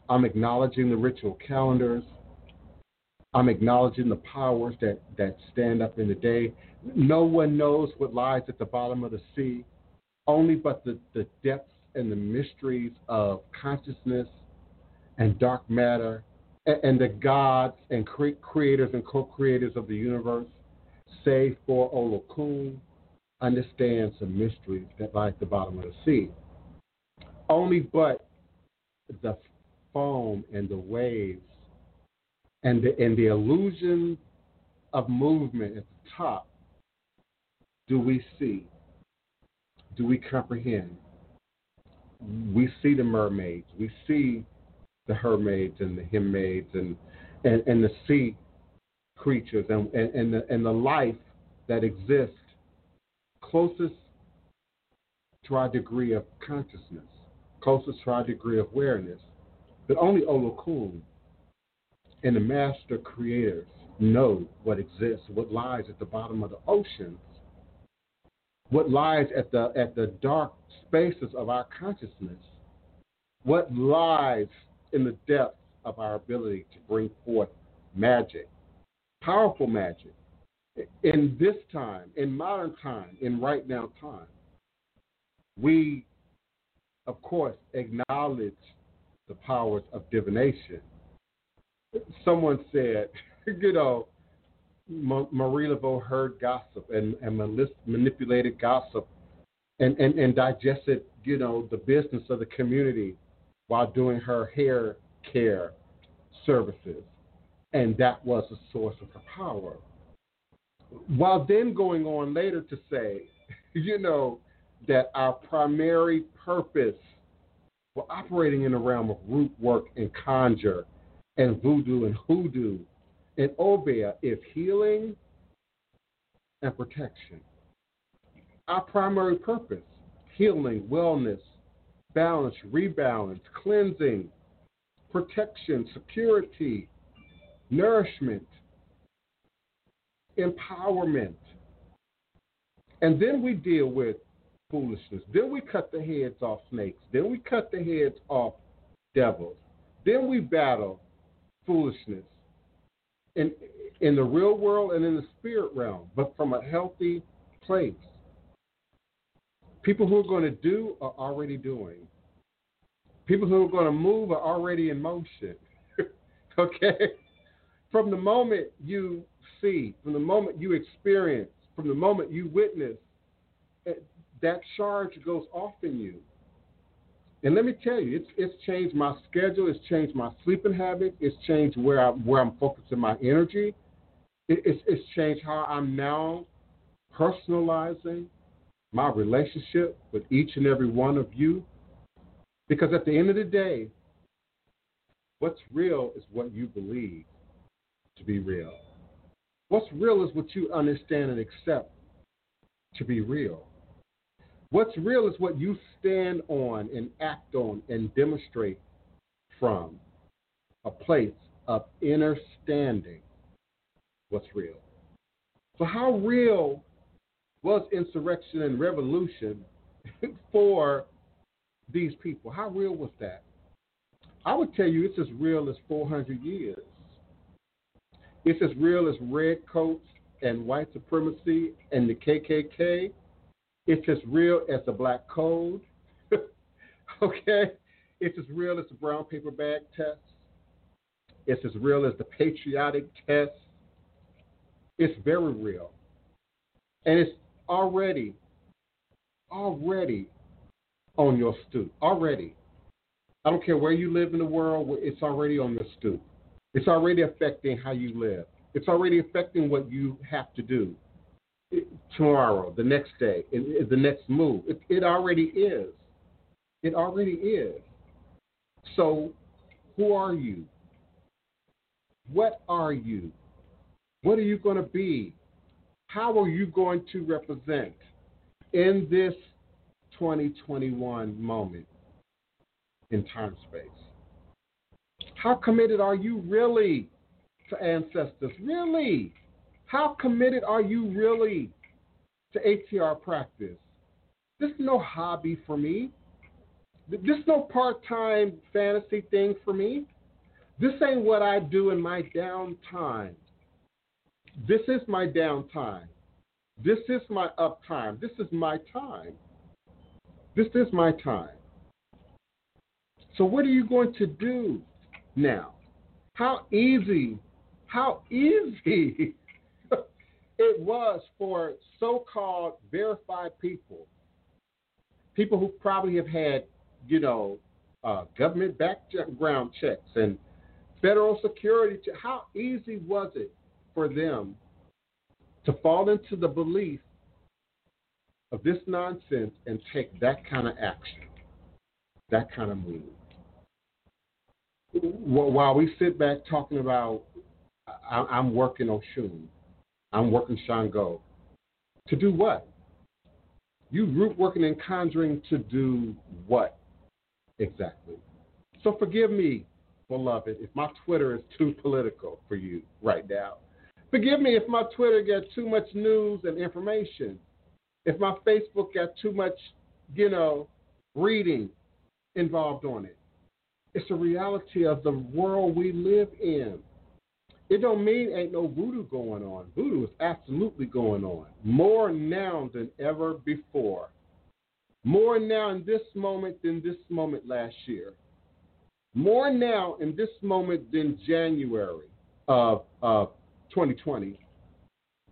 I'm acknowledging the ritual calendars. I'm acknowledging the powers that, that stand up in the day. No one knows what lies at the bottom of the sea, only but the, the depths and the mysteries of consciousness and dark matter and, and the gods and cre- creators and co creators of the universe, save for Olokun, understands some mysteries that lie at the bottom of the sea. Only but the foam and the waves and the, and the illusion of movement at the top do we see, do we comprehend. We see the mermaids, we see the hermaids and the him maids and, and, and the sea creatures and, and, and, the, and the life that exists closest to our degree of consciousness, closest to our degree of awareness. But only Olokun and the master creators know what exists, what lies at the bottom of the oceans, what lies at the at the dark spaces of our consciousness, what lies in the depths of our ability to bring forth magic, powerful magic, in this time, in modern time, in right now time. We, of course, acknowledge the powers of divination someone said, you know, Marie Laveau heard gossip and, and manipulated gossip and, and, and digested, you know, the business of the community while doing her hair care services. And that was a source of her power. While then going on later to say, you know, that our primary purpose, we're operating in the realm of root work and conjure and voodoo and hoodoo and obeah is healing and protection. Our primary purpose healing, wellness, balance, rebalance, cleansing, protection, security, nourishment, empowerment. And then we deal with foolishness. Then we cut the heads off snakes. Then we cut the heads off devils. Then we battle foolishness in in the real world and in the spirit realm, but from a healthy place. People who are going to do are already doing. People who are going to move are already in motion. okay? From the moment you see, from the moment you experience, from the moment you witness, eh, that charge goes off in you. And let me tell you, it's it's changed my schedule. It's changed my sleeping habits. It's changed where I where I'm focusing my energy. It, it's it's changed how I'm now personalizing my relationship with each and every one of you. Because at the end of the day, what's real is what you believe to be real. What's real is what you understand and accept to be real. What's real is what you stand on and act on and demonstrate from a place of inner standing. What's real? So, how real was insurrection and revolution for these people? How real was that? I would tell you it's as real as 400 years. It's as real as red coats and white supremacy and the KKK it's as real as the black code. okay? It's as real as the brown paper bag test. It's as real as the patriotic test. It's very real. And it's already, already on your stoop. Already. I don't care where you live in the world, it's already on your stoop. It's already affecting how you live. It's already affecting what you have to do tomorrow, the next day, the next move. It, it already is. It already is. So, who are you? What are you? What are you going to be? How are you going to represent in this 2021 moment in time space? How committed are you really to ancestors? Really? How committed are you really to ATR practice? This is no hobby for me. This is no part time fantasy thing for me. This ain't what I do in my downtime. This is my downtime. This is my uptime. This is my time. This is my time. So, what are you going to do now? How easy, how easy it was for so called verified people, people who probably have had, you know, uh, government background checks and federal security. How easy was it for them to fall into the belief of this nonsense and take that kind of action, that kind of move? While we sit back talking about, I'm working Oshun, I'm working Shango. To do what? You group working and conjuring to do what exactly? So forgive me, beloved, if my Twitter is too political for you right now. Forgive me if my Twitter gets too much news and information. If my Facebook got too much, you know, reading involved on it. It's a reality of the world we live in. It don't mean ain't no voodoo going on. Voodoo is absolutely going on. More now than ever before. More now in this moment than this moment last year. More now in this moment than January of, of 2020.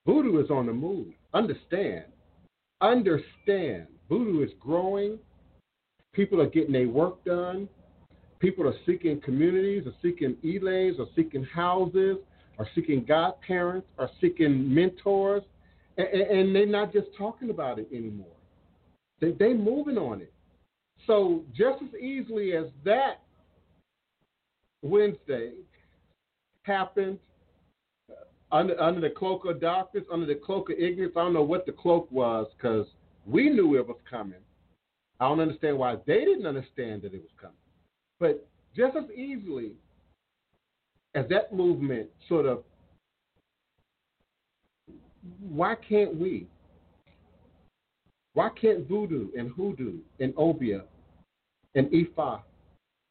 Voodoo is on the move. Understand. Understand. Voodoo is growing. People are getting their work done. People are seeking communities, are seeking ilés, are seeking houses, are seeking godparents, are seeking mentors, and, and they're not just talking about it anymore. They, they're moving on it. So just as easily as that Wednesday happened uh, under, under the cloak of darkness, under the cloak of ignorance, I don't know what the cloak was because we knew it was coming. I don't understand why they didn't understand that it was coming. But just as easily as that movement sort of, why can't we? Why can't voodoo and hoodoo and Obeah and ifa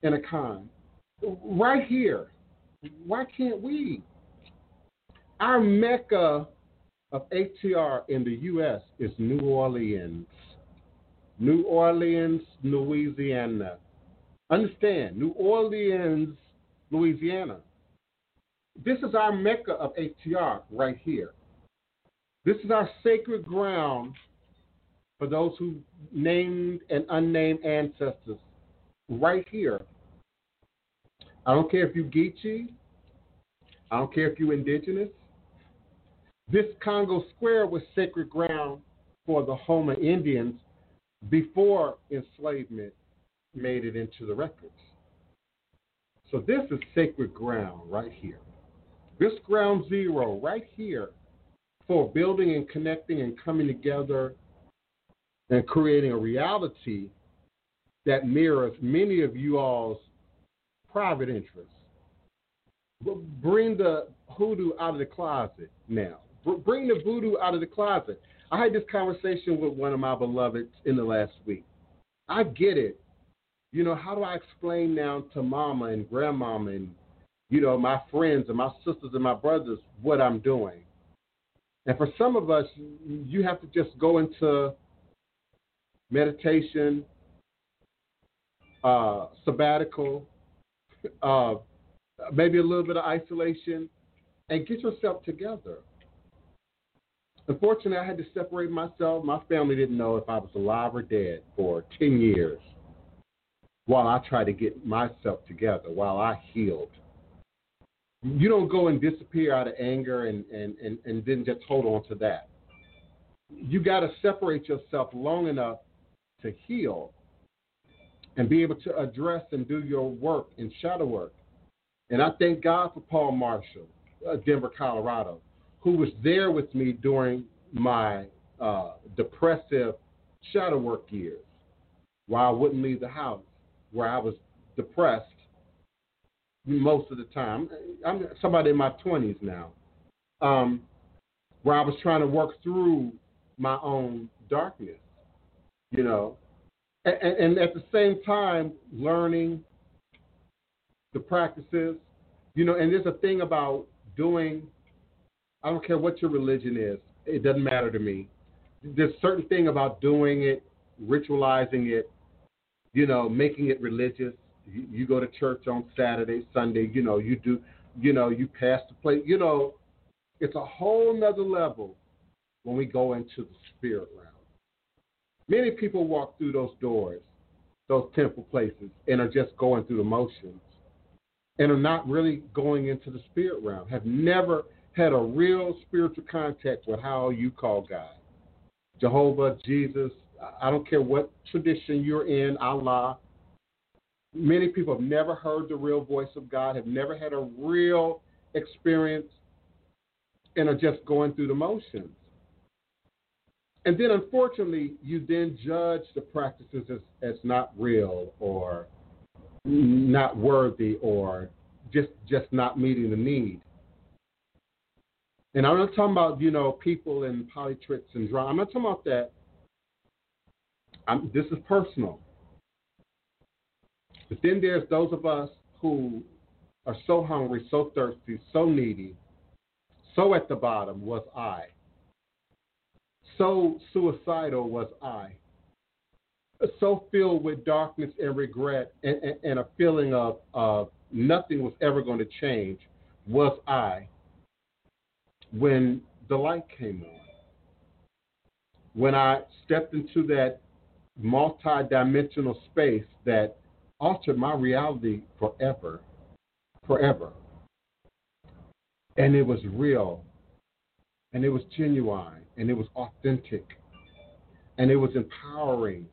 and akan right here? Why can't we? Our mecca of ATR in the U.S. is New Orleans. New Orleans, Louisiana. Understand, New Orleans, Louisiana. This is our mecca of ATR right here. This is our sacred ground for those who named and unnamed ancestors right here. I don't care if you Geechee. I don't care if you indigenous. This Congo Square was sacred ground for the Houma Indians before enslavement made it into the records. So this is sacred ground right here. This ground zero right here for building and connecting and coming together and creating a reality that mirrors many of you all's private interests. Bring the hoodoo out of the closet now. Bring the voodoo out of the closet. I had this conversation with one of my beloveds in the last week. I get it you know, how do I explain now to mama and grandmama and, you know, my friends and my sisters and my brothers what I'm doing? And for some of us, you have to just go into meditation, uh, sabbatical, uh, maybe a little bit of isolation, and get yourself together. Unfortunately, I had to separate myself. My family didn't know if I was alive or dead for 10 years while I tried to get myself together, while I healed. You don't go and disappear out of anger and, and, and, and then just hold on to that. You got to separate yourself long enough to heal and be able to address and do your work in shadow work. And I thank God for Paul Marshall, uh, Denver, Colorado, who was there with me during my uh, depressive shadow work years while I wouldn't leave the house, where I was depressed most of the time. I'm somebody in my 20s now, um, where I was trying to work through my own darkness, you know, and, and at the same time learning the practices, you know. And there's a thing about doing. I don't care what your religion is; it doesn't matter to me. There's certain thing about doing it, ritualizing it, you know, making it religious. You, you go to church on Saturday, Sunday. You know, you do. You know, you pass the plate. You know, it's a whole nother level when we go into the spirit realm. Many people walk through those doors, those temple places, and are just going through the motions and are not really going into the spirit realm, have never had a real spiritual contact with how you call God. Jehovah, Jesus, I don't care what tradition you're in, Allah. Many people have never heard the real voice of God, have never had a real experience, and are just going through the motions. And then, unfortunately, you then judge the practices as, as not real or not worthy or just just not meeting the need. And I'm not talking about you know people in politics and drama. I'm not talking about that. I'm, this is personal. But then there's those of us who are so hungry, so thirsty, so needy, so at the bottom was I so suicidal was I. So filled with darkness and regret and, and, and a feeling of, of nothing was ever going to change was I when the light came on. When I stepped into that multi-dimensional space that altered my reality forever, forever. And it was real, and it was genuine, and it was authentic and it was empowering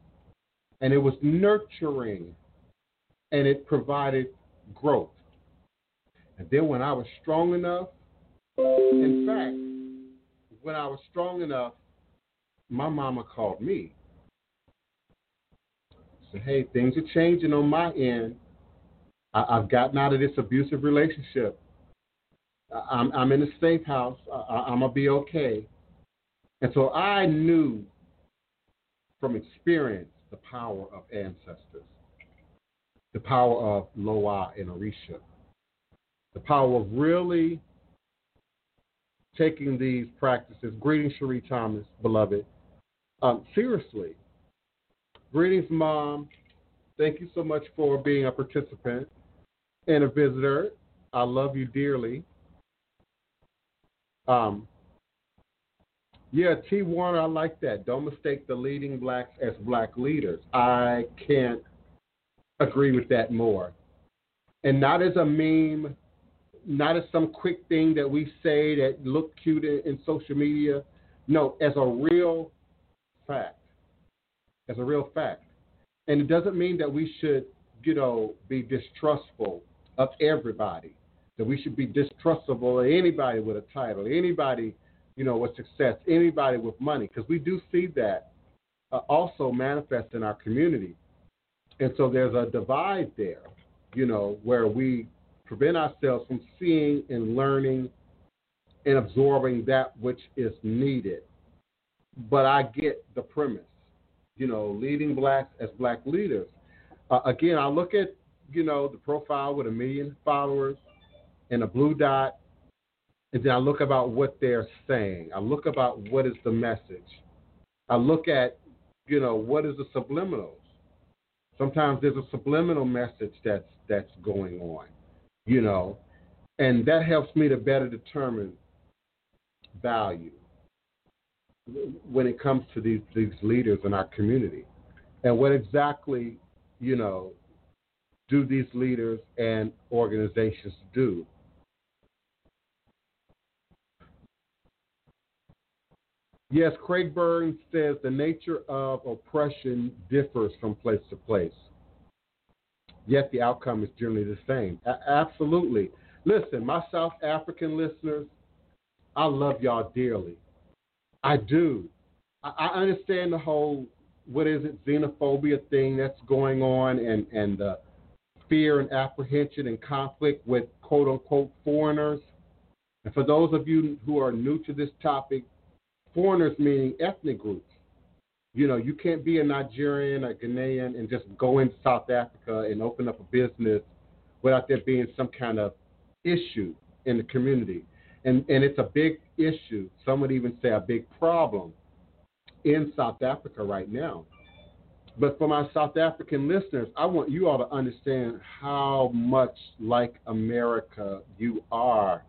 and it was nurturing and it provided growth. And then when I was strong enough, in fact, when I was strong enough, my mama called me. Hey, things are changing on my end. I, have gotten out of this abusive relationship. I'm, I'm in a safe house. I, I'm going to be okay. And so I knew from experience the power of ancestors, the power of Loa and Orisha, the power of really taking these practices. Greeting Cherie Thomas, beloved. Um, seriously. Greetings, Mom. Thank you so much for being a participant and a visitor. I love you dearly. Um, yeah, T. Warner, I like that. Don't mistake the leading blacks as black leaders. I can't agree with that more. And not as a meme, not as some quick thing that we say that look cute in, in social media. No, as a real fact. As a real fact. And it doesn't mean that we should, you know, be distrustful of everybody. That we should be distrustful of anybody with a title, anybody you know, with success, anybody with money, because we do see that uh, also manifest in our community. And so there's a divide there, you know, where we prevent ourselves from seeing and learning and absorbing that which is needed. But I get the premise, you know, leading blacks as black leaders. Uh, again, I look at, you know, the profile with a million followers and a blue dot and then I look about what they're saying. I look about what is the message. I look at, you know, what is the subliminals. Sometimes there's a subliminal message that's that's going on, you know, and that helps me to better determine value. When it comes to these these leaders in our community, and what exactly you know do these leaders and organizations do? Yes, Craig Burns says the nature of oppression differs from place to place, yet the outcome is generally the same. A- absolutely. Listen, my South African listeners, I love y'all dearly. I do. I, I understand the whole what is it xenophobia thing that's going on, and and the fear and apprehension and conflict with quote unquote foreigners. And for those of you who are new to this topic, foreigners meaning ethnic groups. You know, you can't be a Nigerian or Ghanaian and just go into South Africa and open up a business without there being some kind of issue in the community. And and it's a big issue. Some would even say a big problem in South Africa right now. But for my South African listeners, I want you all to understand how much like America you are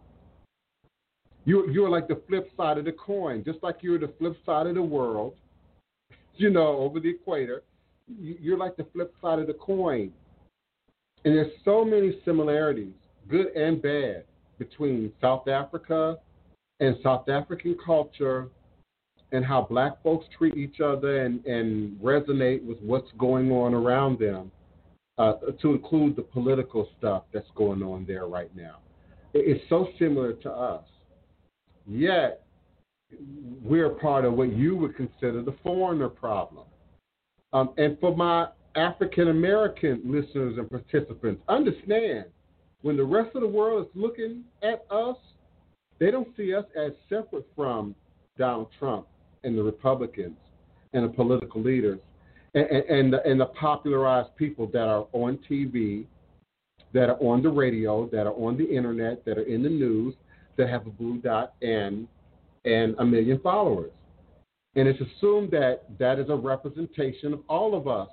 you, you're like the flip side of the coin, just like you're the flip side of the world, you know, over the equator. You're like the flip side of the coin. And there's so many similarities, good and bad, between South Africa and South African culture and how black folks treat each other and, and resonate with what's going on around them, uh, to include the political stuff that's going on there right now. It's so similar to us. Yet, we're part of what you would consider the foreigner problem. Um, and for my African American listeners and participants, understand when the rest of the world is looking at us, they don't see us as separate from Donald Trump and the Republicans and the political leaders and, and, and the popularized people that are on TV, that are on the radio, that are on the internet, that are in the news, that have a blue dot and and a million followers. And it's assumed that that is a representation of all of us.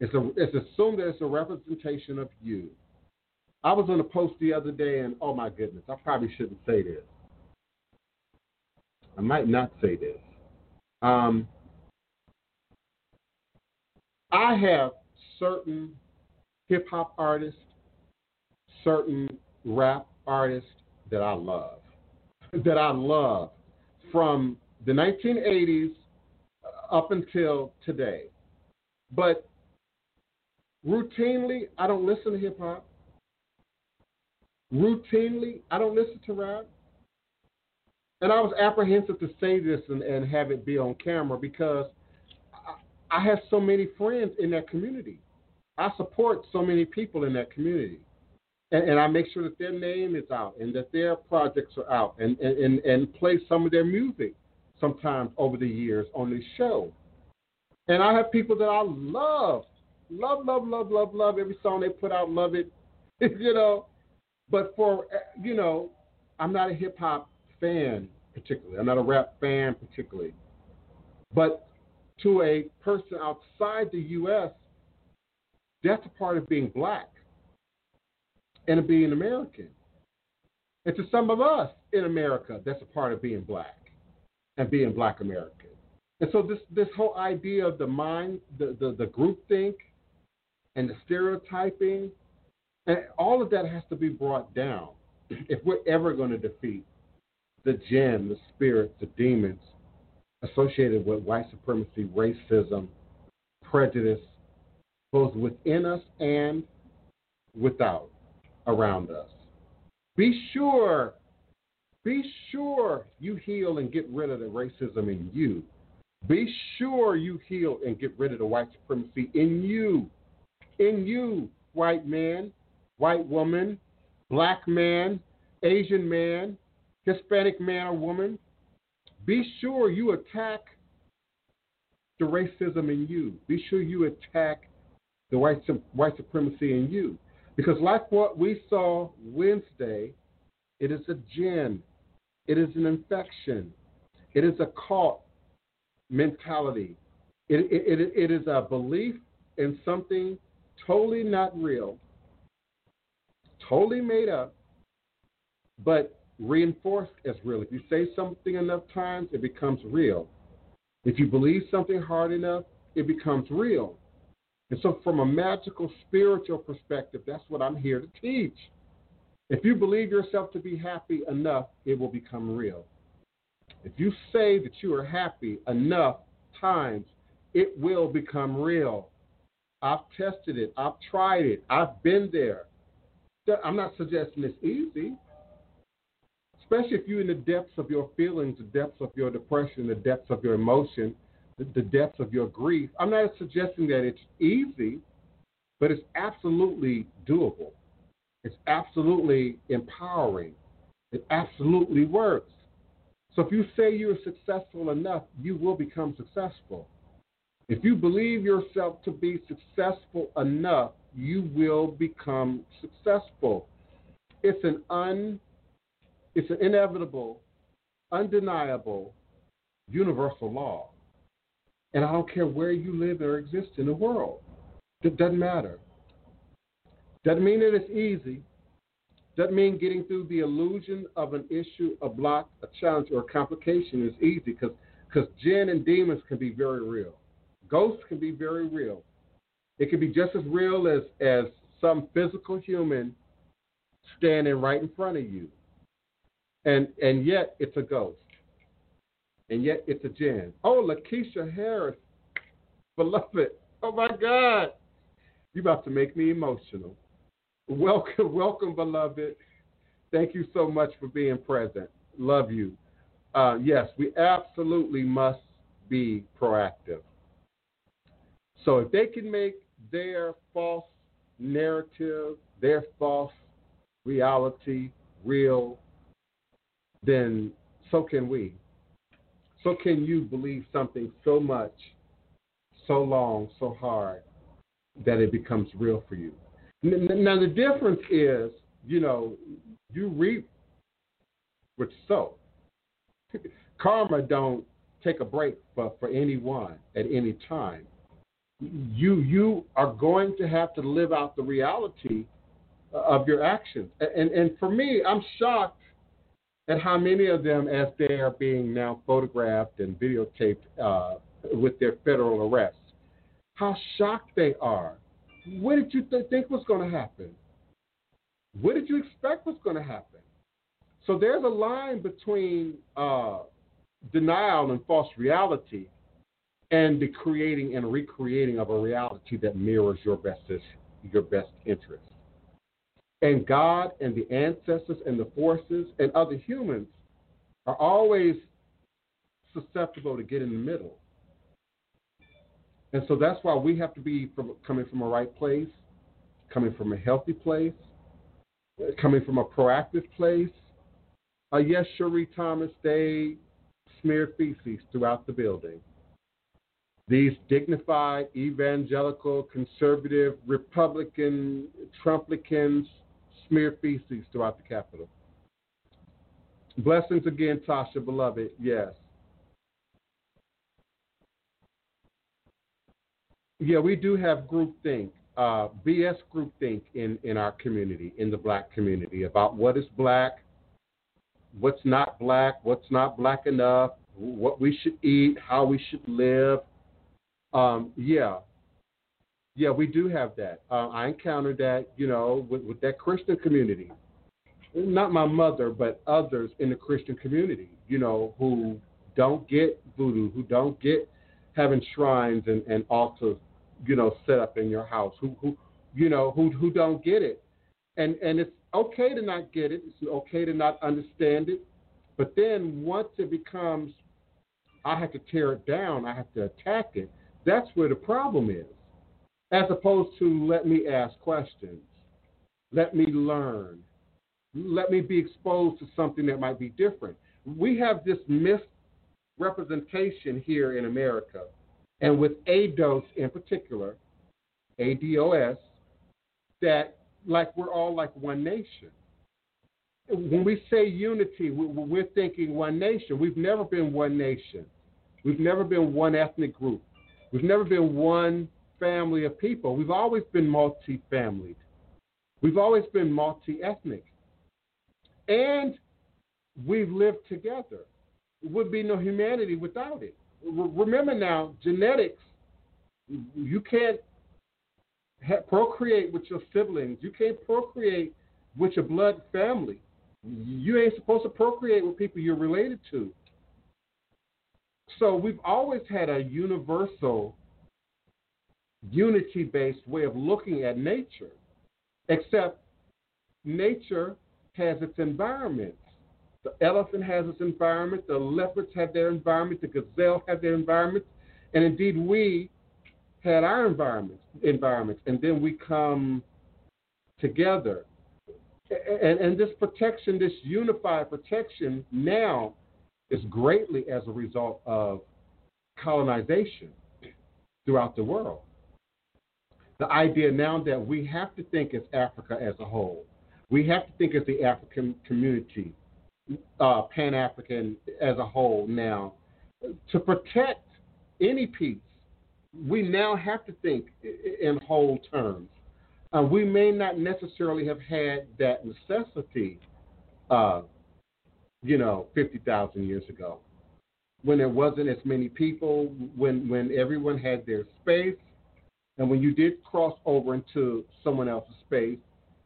It's, a, it's assumed that it's a representation of you. I was on a post the other day, and oh my goodness, I probably shouldn't say this. I might not say this. Um, I have certain hip hop artists, certain rap artists, that I love, that I love from the 1980s up until today. But routinely, I don't listen to hip hop. Routinely, I don't listen to rap. And I was apprehensive to say this and, and have it be on camera because I, I have so many friends in that community. I support so many people in that community and, and, I make sure that their name is out and that their projects are out and, and, and play some of their music sometimes over the years on this show. And I have people that I love, love, love, love, love, love. Every song they put out, love it, you know. But for, you know, I'm not a hip hop fan particularly. I'm not a rap fan particularly. But to a person outside the U.S., that's a part of being black and being American. And to some of us in America, that's a part of being black and being black American. And so this this whole idea of the mind, the, the, the group think and the stereotyping, and all of that has to be brought down if we're ever going to defeat the jinn, the spirits, the demons associated with white supremacy, racism, prejudice, both within us and without around us. Be sure, be sure you heal and get rid of the racism in you. Be sure you heal and get rid of the white supremacy in you. In you, white man, white woman, black man, Asian man, Hispanic man or woman. Be sure you attack the racism in you. Be sure you attack the white, white supremacy in you. Because, like what we saw Wednesday, it is a jinn, it is an infection, it is a cult mentality, it, it, it, it is a belief in something totally not real, totally made up, but reinforced as real. If you say something enough times, it becomes real. If you believe something hard enough, it becomes real. And so, from a magical spiritual perspective, that's what I'm here to teach. If you believe yourself to be happy enough, it will become real. If you say that you are happy enough times, it will become real. I've tested it, I've tried it, I've been there. I'm not suggesting it's easy, especially if you're in the depths of your feelings, the depths of your depression, the depths of your emotion, the, the depths of your grief. I'm not suggesting that it's easy, but it's absolutely doable. It's absolutely empowering. It absolutely works. So if you say you're successful enough, you will become successful. If you believe yourself to be successful enough, you will become successful. It's an un it's an inevitable, undeniable, universal law. And I don't care where you live or exist in the world. It doesn't matter. Doesn't mean that it's easy. Doesn't mean getting through the illusion of an issue, a block, a challenge, or a complication is easy because because jinn and demons can be very real. Ghosts can be very real. It can be just as real as, as some physical human standing right in front of you. And and yet it's a ghost. And yet it's a jinn. Oh, Lakeisha Harris, beloved. Oh my God. You about to make me emotional. Welcome, welcome, beloved. Thank you so much for being present. Love you. Uh, yes, we absolutely must be proactive. So if they can make their false narrative, their false reality real, then so can we. So can you believe something so much, so long, so hard that it becomes real for you. Now the difference is, you know, you reap what you sow. Karma don't take a break for, for anyone at any time. You you are going to have to live out the reality of your actions. And and for me, I'm shocked at how many of them, as they are being now photographed and videotaped uh, with their federal arrests, how shocked they are. What did you th- think was going to happen? What did you expect was going to happen? So there's a line between uh, denial and false reality and the creating and recreating of a reality that mirrors your best, your best interest. And God and the ancestors and the forces and other humans are always susceptible to get in the middle. And so that's why we have to be from, coming from a right place, coming from a healthy place, coming from a proactive place. Uh, yes, Cherie Thomas, they smeared feces throughout the building. These dignified, evangelical, conservative, Republican, Trumplicans smear feces throughout the Capitol. Blessings again, Tasha, beloved. Yes. Yeah, we do have groupthink, uh, BS groupthink in, in our community, in the black community, about what is black, what's not black, what's not black enough, what we should eat, how we should live. Um, yeah, yeah, we do have that. Uh, I encountered that, you know, with, with that Christian community. Not my mother, but others in the Christian community, you know, who don't get voodoo, who don't get having shrines and, and altars, you know, set up in your house, who, who you know, who, who don't get it. And, and it's okay to not get it. It's okay to not understand it. But then once it becomes, I have to tear it down, I have to attack it, that's where the problem is as opposed to let me ask questions, let me learn, let me be exposed to something that might be different. We have this misrepresentation here in America, and with ADOS in particular, ADOS, that like we're all like one nation. When we say unity, we're thinking one nation. We've never been one nation. We've never been one ethnic group. We've never been one family of people. We've always been multi-familied. We've always been multi-ethnic. And we've lived together. There would be no humanity without it. Remember now, genetics, you can't procreate with your siblings. You can't procreate with your blood family. You ain't supposed to procreate with people you're related to. So we've always had a universal, unity based way of looking at nature, except nature has its environments. The elephant has its environment, the leopards have their environment, the gazelle have their environment, and indeed we had our environments, environments, and then we come together. And, and this protection, this unified protection now is greatly as a result of colonization throughout the world. The idea now that we have to think as Africa as a whole, we have to think as the African community, uh, Pan African as a whole now, to protect any peace. We now have to think in whole terms. Uh, we may not necessarily have had that necessity uh, you know, 50,000 years ago. When there wasn't as many people, when, when everyone had their space, and when you did cross over into someone else's space,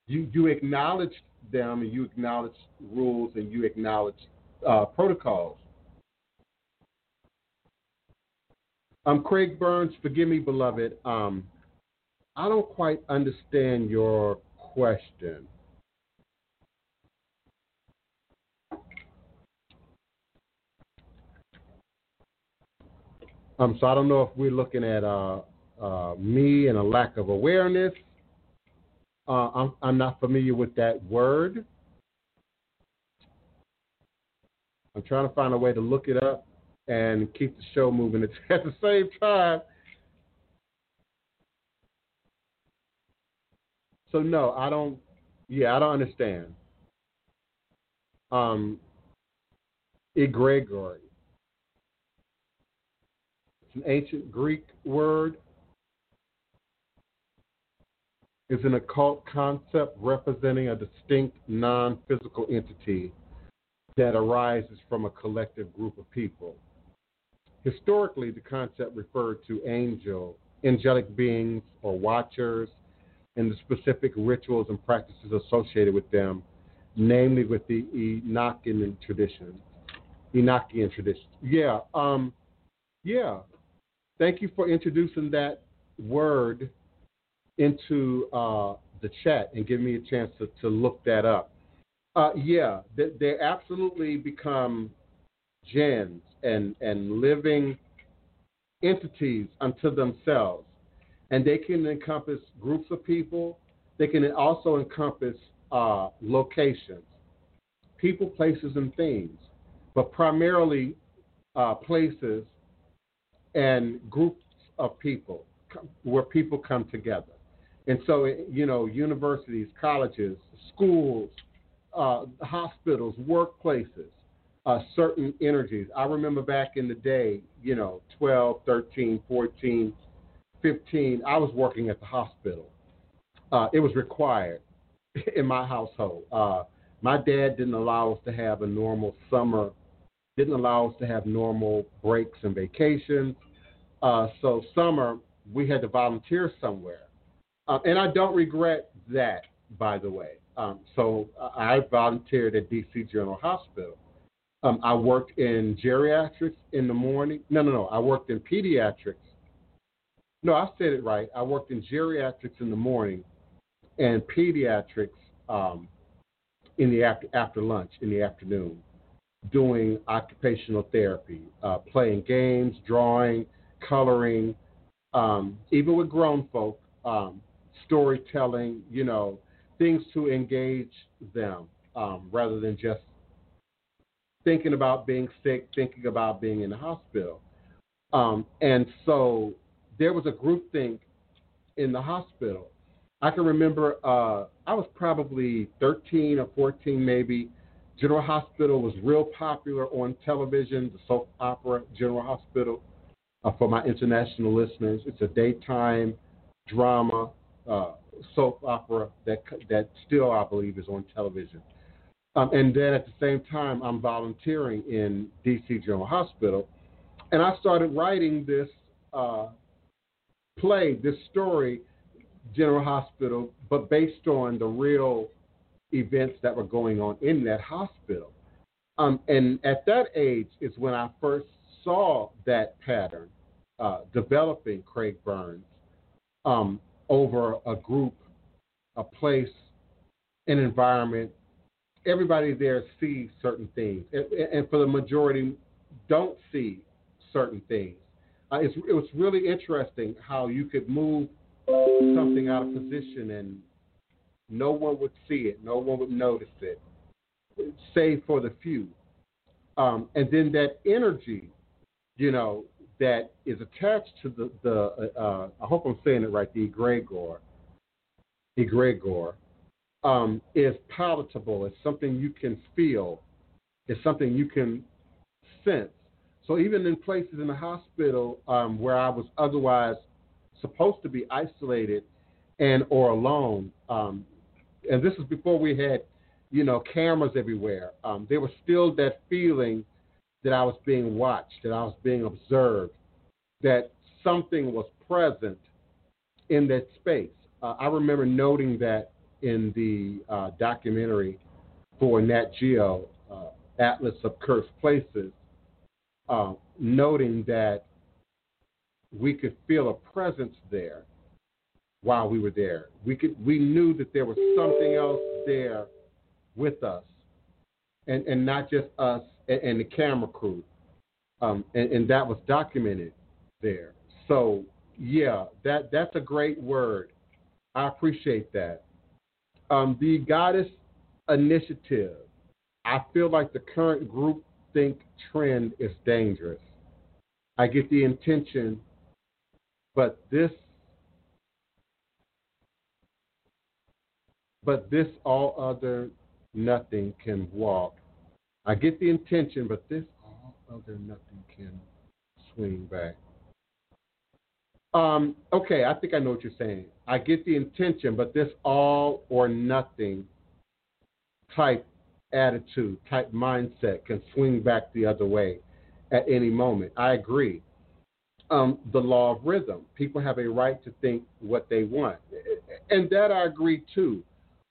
you, you acknowledged them and you acknowledged rules and you acknowledged uh, protocols. Um, Craig Burns, forgive me, beloved. Um, I don't quite understand your question. Um, so I don't know if we're looking at uh, uh, me and a lack of awareness. Uh, I'm, I'm not familiar with that word. I'm trying to find a way to look it up and keep the show moving at the same time. So no, I don't. Yeah, I don't understand. Um, egregiory. It's an ancient Greek word. It's an occult concept representing a distinct non physical entity that arises from a collective group of people. Historically, the concept referred to angel, angelic beings or watchers and the specific rituals and practices associated with them, namely with the Enochian tradition. Enochian tradition. Yeah, um, yeah thank you for introducing that word into uh, the chat and giving me a chance to, to look that up. Uh, yeah, they, they absolutely become jinns and, and living entities unto themselves. And they can encompass groups of people. They can also encompass uh, locations, people, places, and things, but primarily uh, places and groups of people where people come together. And so, you know, universities, colleges, schools, uh, hospitals, workplaces, uh, certain energies. I remember back in the day, you know, 12, 13, 14, 15, I was working at the hospital. Uh, it was required in my household. Uh, my dad didn't allow us to have a normal summer didn't allow us to have normal breaks and vacations. Uh, so summer we had to volunteer somewhere, uh, and I don't regret that, by the way. Um, so I volunteered at DC General Hospital. Um, I worked in geriatrics in the morning. No, no, no. I worked in pediatrics. No, I said it right. I worked in geriatrics in the morning, and pediatrics um, in the after after lunch in the afternoon doing occupational therapy, uh, playing games, drawing, coloring, um, even with grown folk, um, storytelling, you know, things to engage them um, rather than just thinking about being sick, thinking about being in the hospital. Um, and so there was a group think in the hospital. I can remember uh, I was probably 13 or 14, maybe General Hospital was real popular on television, the soap opera General Hospital. Uh, for my international listeners, it's a daytime drama uh, soap opera that that still I believe is on television. Um, and then at the same time, I'm volunteering in DC General Hospital. And I started writing this uh, play, this story, General Hospital, but based on the real events that were going on in that hospital. Um, and at that age is when I first saw that pattern uh, developing Craig Burns um, over a group, a place, an environment. Everybody there sees certain things, and, and for the majority, don't see certain things. Uh, it was really interesting how you could move something out of position and no one would see it, no one would notice it, save for the few. Um, and then that energy, you know, that is attached to the, the uh, I hope I'm saying it right, the egregor, egregor, um, is palatable. It's something you can feel. It's something you can sense. So even in places in the hospital um, where I was otherwise supposed to be isolated and or alone, um, and this is before we had, you know, cameras everywhere. Um, there was still that feeling that I was being watched, that I was being observed, that something was present in that space. Uh, I remember noting that in the uh, documentary for Nat Geo, uh, Atlas of Cursed Places, uh, noting that we could feel a presence there while we were there. We could we knew that there was something else there with us, and and not just us and, and the camera crew, um, and, and that was documented there. So yeah, that that's a great word. I appreciate that. Um, the goddess initiative. I feel like the current group think trend is dangerous. I get the intention, but this but this all other nothing can walk. I get the intention, but this all other nothing can swing back. Um, okay, I think I know what you're saying. I get the intention, but this all or nothing type attitude, type mindset can swing back the other way at any moment. I agree. Um, the law of rhythm. People have a right to think what they want. And that I agree too.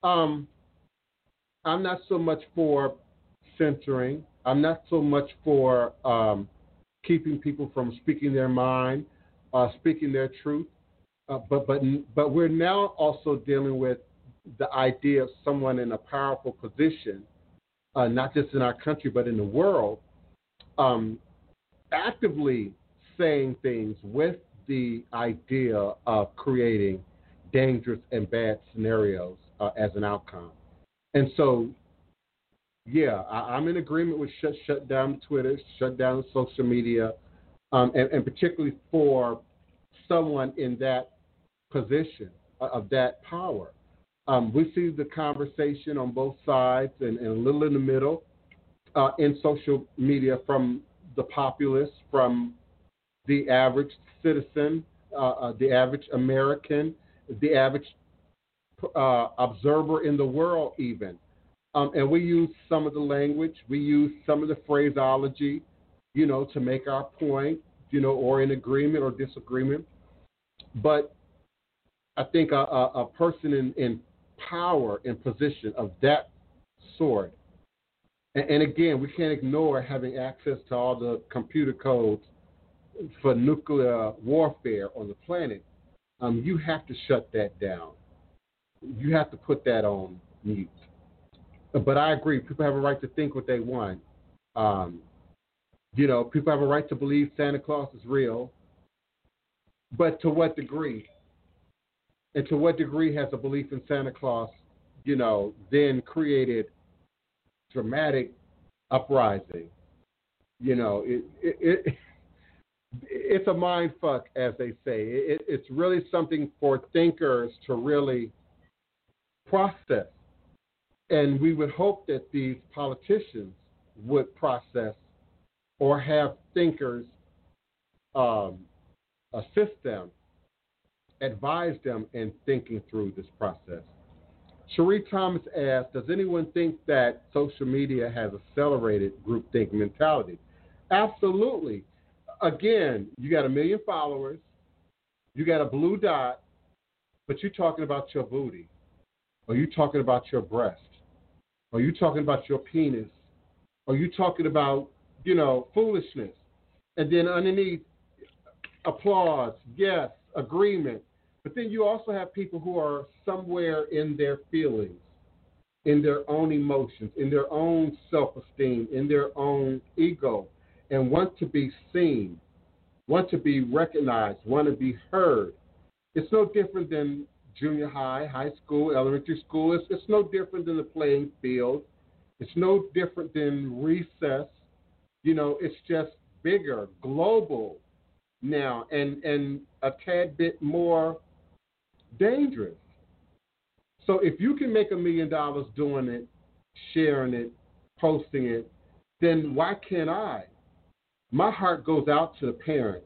Um, I'm not so much for censoring. I'm not so much for um, keeping people from speaking their mind, uh, speaking their truth. Uh, but but but we're now also dealing with the idea of someone in a powerful position, uh, not just in our country but in the world, um, actively saying things with the idea of creating dangerous and bad scenarios uh, as an outcome. And so, yeah, I, am in agreement with shut shut down Twitter, shut down social media, um, and, and, particularly for someone in that position uh, of that power. Um, we see the conversation on both sides and, and a little in the middle uh, in social media from the populace, from the average citizen, uh, uh the average American, the average uh, observer in the world, even. Um, and we use some of the language, we use some of the phraseology, you know, to make our point, you know, or in agreement or disagreement. But I think a, a, a person in, in power and position of that sort, and, and again, we can't ignore having access to all the computer codes for nuclear warfare on the planet. Um, you have to shut that down you have to put that on mute. But I agree. People have a right to think what they want. Um, you know, people have a right to believe Santa Claus is real. But to what degree? And to what degree has a belief in Santa Claus, you know, then created dramatic uprising? You know, it, it, it it's a mind fuck, as they say. It, it's really something for thinkers to really process. And we would hope that these politicians would process or have thinkers um, assist them, advise them in thinking through this process. Cherie Thomas asked, Does anyone think that social media has accelerated groupthink mentality? Absolutely. Again, you got a million followers, you got a blue dot, but you're talking about your booty, or you talking about your breast, Are you talking about your penis, Are you talking about, you know, foolishness. And then underneath, applause, yes, agreement. But then you also have people who are somewhere in their feelings, in their own emotions, in their own self esteem, in their own ego, and want to be seen, want to be recognized, want to be heard. It's no different than junior high, high school, elementary school. It's, it's no different than the playing field. It's no different than recess. You know, it's just bigger, global now, and and a tad bit more dangerous. So if you can make a million dollars doing it, sharing it, posting it, then why can't I? My heart goes out to the parent.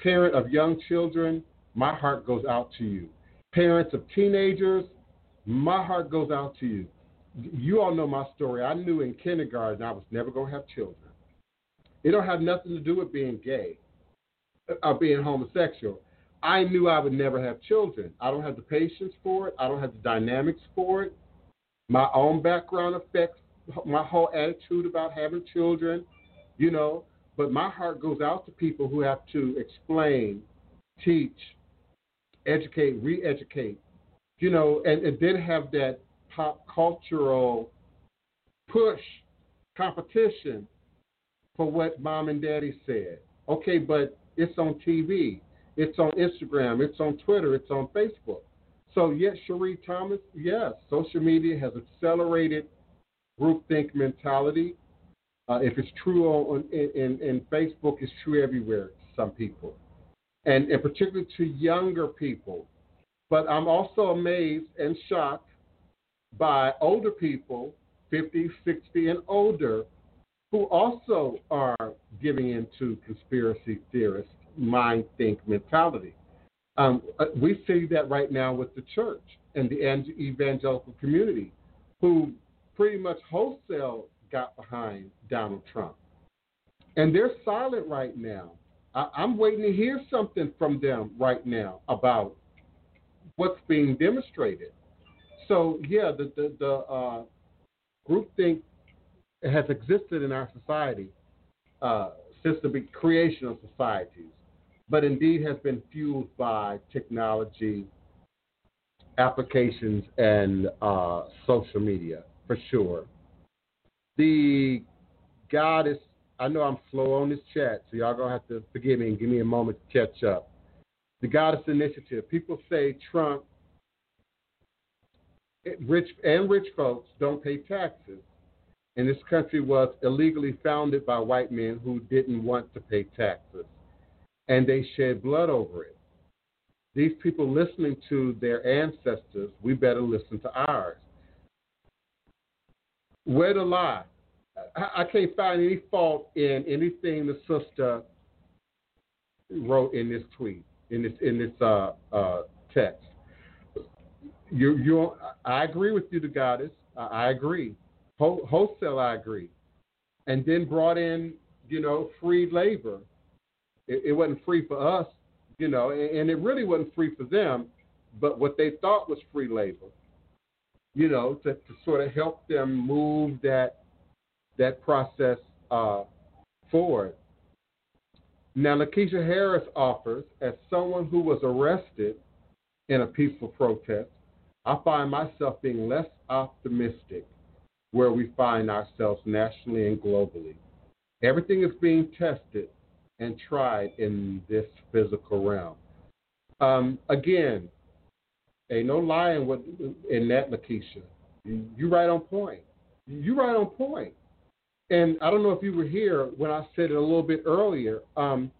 Parent of young children, my heart goes out to you. Parents of teenagers, my heart goes out to you. You all know my story. I knew in kindergarten I was never going to have children. It don't have nothing to do with being gay uh, or being homosexual. I knew I would never have children. I don't have the patience for it. I don't have the dynamics for it. My own background affects my whole attitude about having children, you know. But my heart goes out to people who have to explain, teach, educate, re educate, you know, and, and then have that pop cultural push competition for what mom and daddy said. Okay, but it's on TV, it's on Instagram, it's on Twitter, it's on Facebook. So, yes, Cherie Thomas, yes, social media has accelerated groupthink mentality. Uh, if it's true on in, in, in, Facebook, it's true everywhere. Some people, and, and particularly to younger people. But I'm also amazed and shocked by older people, 50, 60, and older, who also are giving into conspiracy theorist mind think mentality. Um, uh, we see that right now with the church and the evangelical community, who pretty much wholesale got behind Donald Trump. And they're silent right now. I, I'm waiting to hear something from them right now about what's being demonstrated. So, yeah, the, the, the uh, groupthink has existed in our society uh, since the creation of societies, but indeed has been fueled by technology, applications, and uh, social media for sure. The goddess, I know I'm slow on this chat, so y'all gonna have to forgive me and give me a moment to catch up. The goddess initiative. People say Trump, rich and rich folks don't pay taxes and this country was illegally founded by white men who didn't want to pay taxes. And they shed blood over it. These people listening to their ancestors, we better listen to ours. Where to lie? I, can't find any fault in anything the sister wrote in this tweet, in this in this uh, uh, text. You, you, I agree with you, the goddess. I, I agree wholesale, I agree, and then brought in, you know, free labor. It, it wasn't free for us, you know, and, and, it really wasn't free for them, but what they thought was free labor, you know, to, to sort of help them move that that process uh, forward. Now, Lakeisha Harris offers, as someone who was arrested in a peaceful protest, I find myself being less optimistic where we find ourselves nationally and globally. Everything is being tested and tried in this physical realm. Um, again, ain't no lying what, in that, Lakeisha. You right on point. You right on point. And I don't know if you were here when I said it a little bit earlier. Um,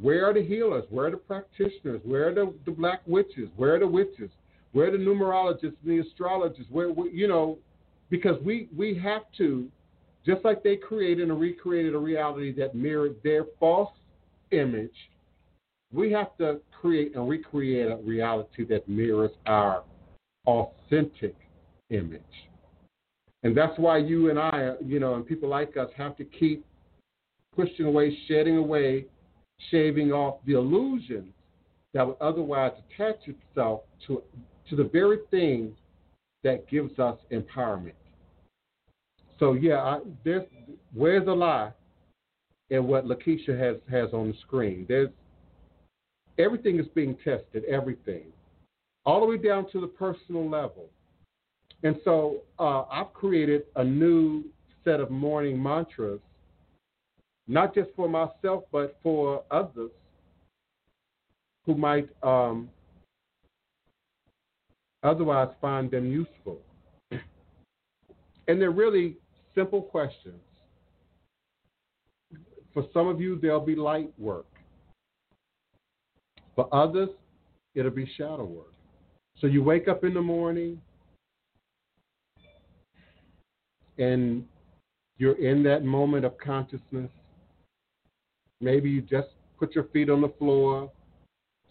where are the healers? Where are the practitioners? Where are the, the black witches? Where are the witches? Where are the numerologists and the astrologers? Where, where you know, because we we have to, just like they created and recreated a reality that mirrored their false image, we have to create and recreate a reality that mirrors our authentic image. And that's why you and I, you know, and people like us have to keep pushing away, shedding away, shaving off the illusions that would otherwise attach itself to, to the very thing that gives us empowerment. So yeah, I, there's where's the lie in what Lakeisha has has on the screen? There's everything is being tested, everything, all the way down to the personal level. And so uh, I've created a new set of morning mantras, not just for myself, but for others who might um, otherwise find them useful. And they're really simple questions. For some of you, they'll be light work. For others, it'll be shadow work. So you wake up in the morning and you're in that moment of consciousness. Maybe you just put your feet on the floor.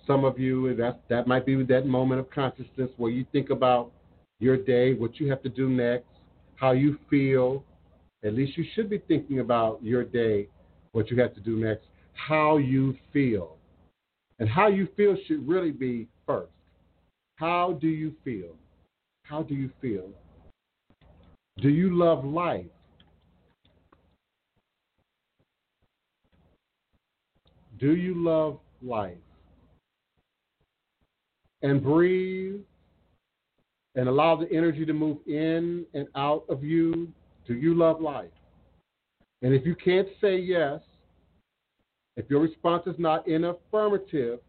Some of you, that that might be that moment of consciousness where you think about your day, what you have to do next, how you feel. At least you should be thinking about your day, what you have to do next, how you feel. And how you feel should really be first. How do you feel? How do you feel? Do you love life? Do you love life? And breathe and allow the energy to move in and out of you. Do you love life? And if you can't say yes, if your response is not in affirmative,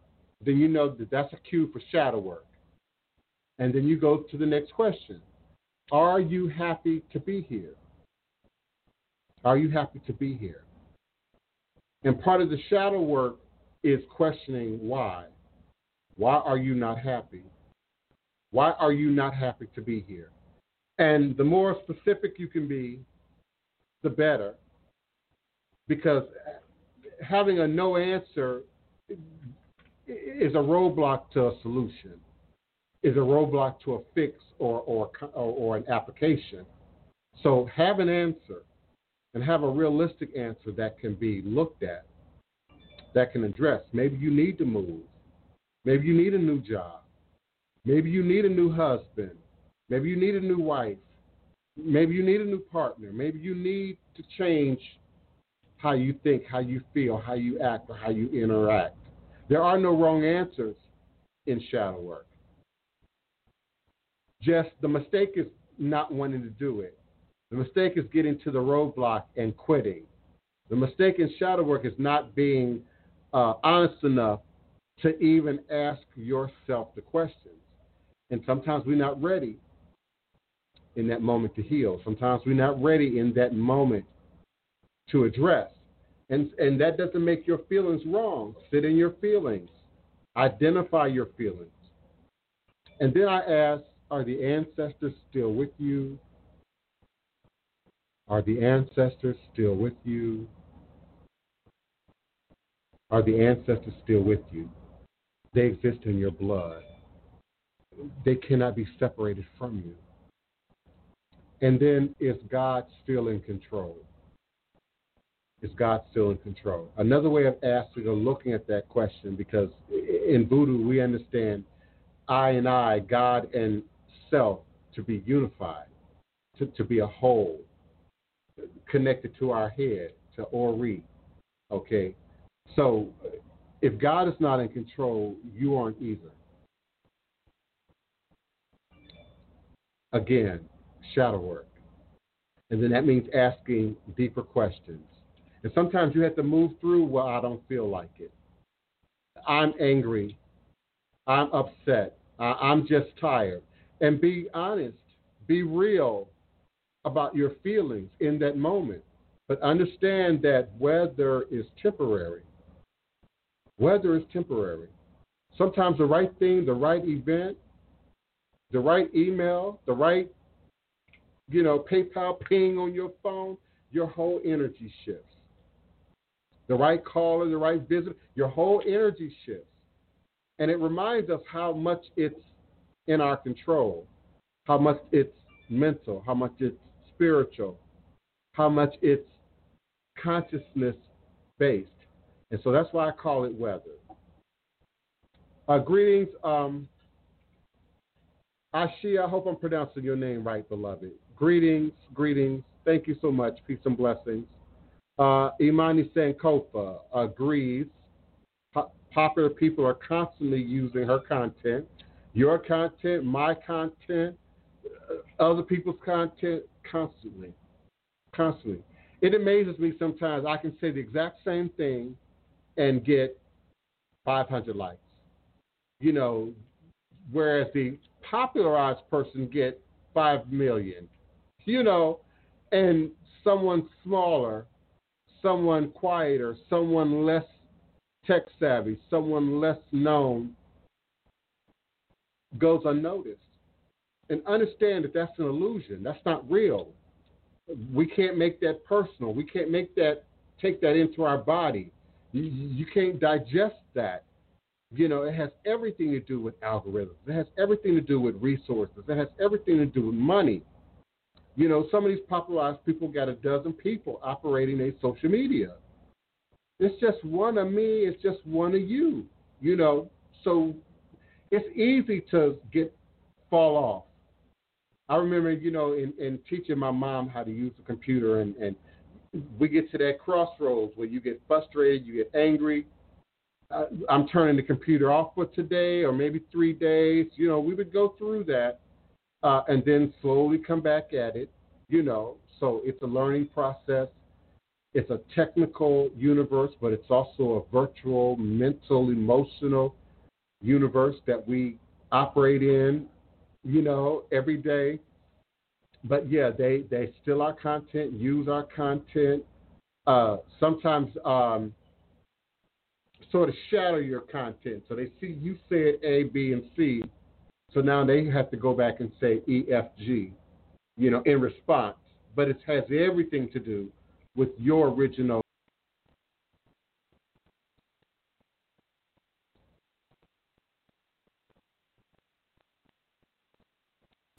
then you know that that's a cue for shadow work. And then you go to the next question Are you happy to be here? Are you happy to be here? And part of the shadow work is questioning why. Why are you not happy? Why are you not happy to be here? And the more specific you can be, the better. Because having a no answer is a roadblock to a solution, is a roadblock to a fix or, or, or, an application. So have an answer and have a realistic answer that can be looked at, that can address. Maybe you need to move. Maybe you need a new job. Maybe you need a new husband. Maybe you need a new wife. Maybe you need a new partner. Maybe you need to change how you think, how you feel, how you act, or how you interact. There are no wrong answers in shadow work. Just the mistake is not wanting to do it. The mistake is getting to the roadblock and quitting. The mistake in shadow work is not being uh, honest enough to even ask yourself the questions. And sometimes we're not ready in that moment to heal. Sometimes we're not ready in that moment to address. And, and that doesn't make your feelings wrong. Sit in your feelings, identify your feelings. And then I ask, are the ancestors still with you? Are the ancestors still with you? Are the ancestors still with you? They exist in your blood. They cannot be separated from you. And then is God still in control? Is God still in control? Another way of asking or looking at that question, because in voodoo we understand I and I, God and self, to be unified, to, to be a whole, connected to our head, to Ori. Okay? So if God is not in control, you aren't either. Again, shadow work. And then that means asking deeper questions. And sometimes you have to move through, well, I don't feel like it. I'm angry. I'm upset. I'm just tired. And be honest, be real about your feelings in that moment. But understand that weather is temporary. Weather is temporary. Sometimes the right thing, the right event, the right email, the right, you know, PayPal ping on your phone, your whole energy shifts the right call or the right visit, your whole energy shifts. And it reminds us how much it's in our control. how much it's mental, how much it's spiritual, how much it's consciousness based. And so that's why I call it weather. Uh, greetings, um, Ashia. I hope I'm pronouncing your name right, beloved. Greetings, greetings. Thank you so much. Peace and blessings. Uh, Imani Sankofa agrees. Po- popular people are constantly using her content, your content, my content, uh, other people's content, constantly. Constantly. It amazes me sometimes I can say the exact same thing and get 500 likes. You know, whereas the popularized person get 5 million. You know, and someone smaller, someone quieter, someone less tech savvy, someone less known goes unnoticed. And understand that that's an illusion. That's not real. We can't make that personal. We can't make that take that into our body. You, can't digest that. You know, it has everything to do with algorithms. It has everything to do with resources. It has everything to do with money. You know, some of these popularized people got a dozen people operating a social media. It's just one of me, it's just one of you. You know, so it's easy to get fall off. I remember, you know, in, in teaching my mom how to use the computer, and, and we get to that crossroads where you get frustrated, you get angry. Uh, I'm turning the computer off for today, or maybe three days. You know, we would go through that, uh, and then slowly come back at it. You know, so it's a learning process. It's a technical universe, but it's also a virtual, mental, emotional universe that we operate in you know, every day. But yeah, they they steal our content, use our content. Uh, sometimes um, sort of shadow your content. So they see you said A, B, and C. So now they have to go back and say E, F, G, you know, in response. But it has everything to do with your original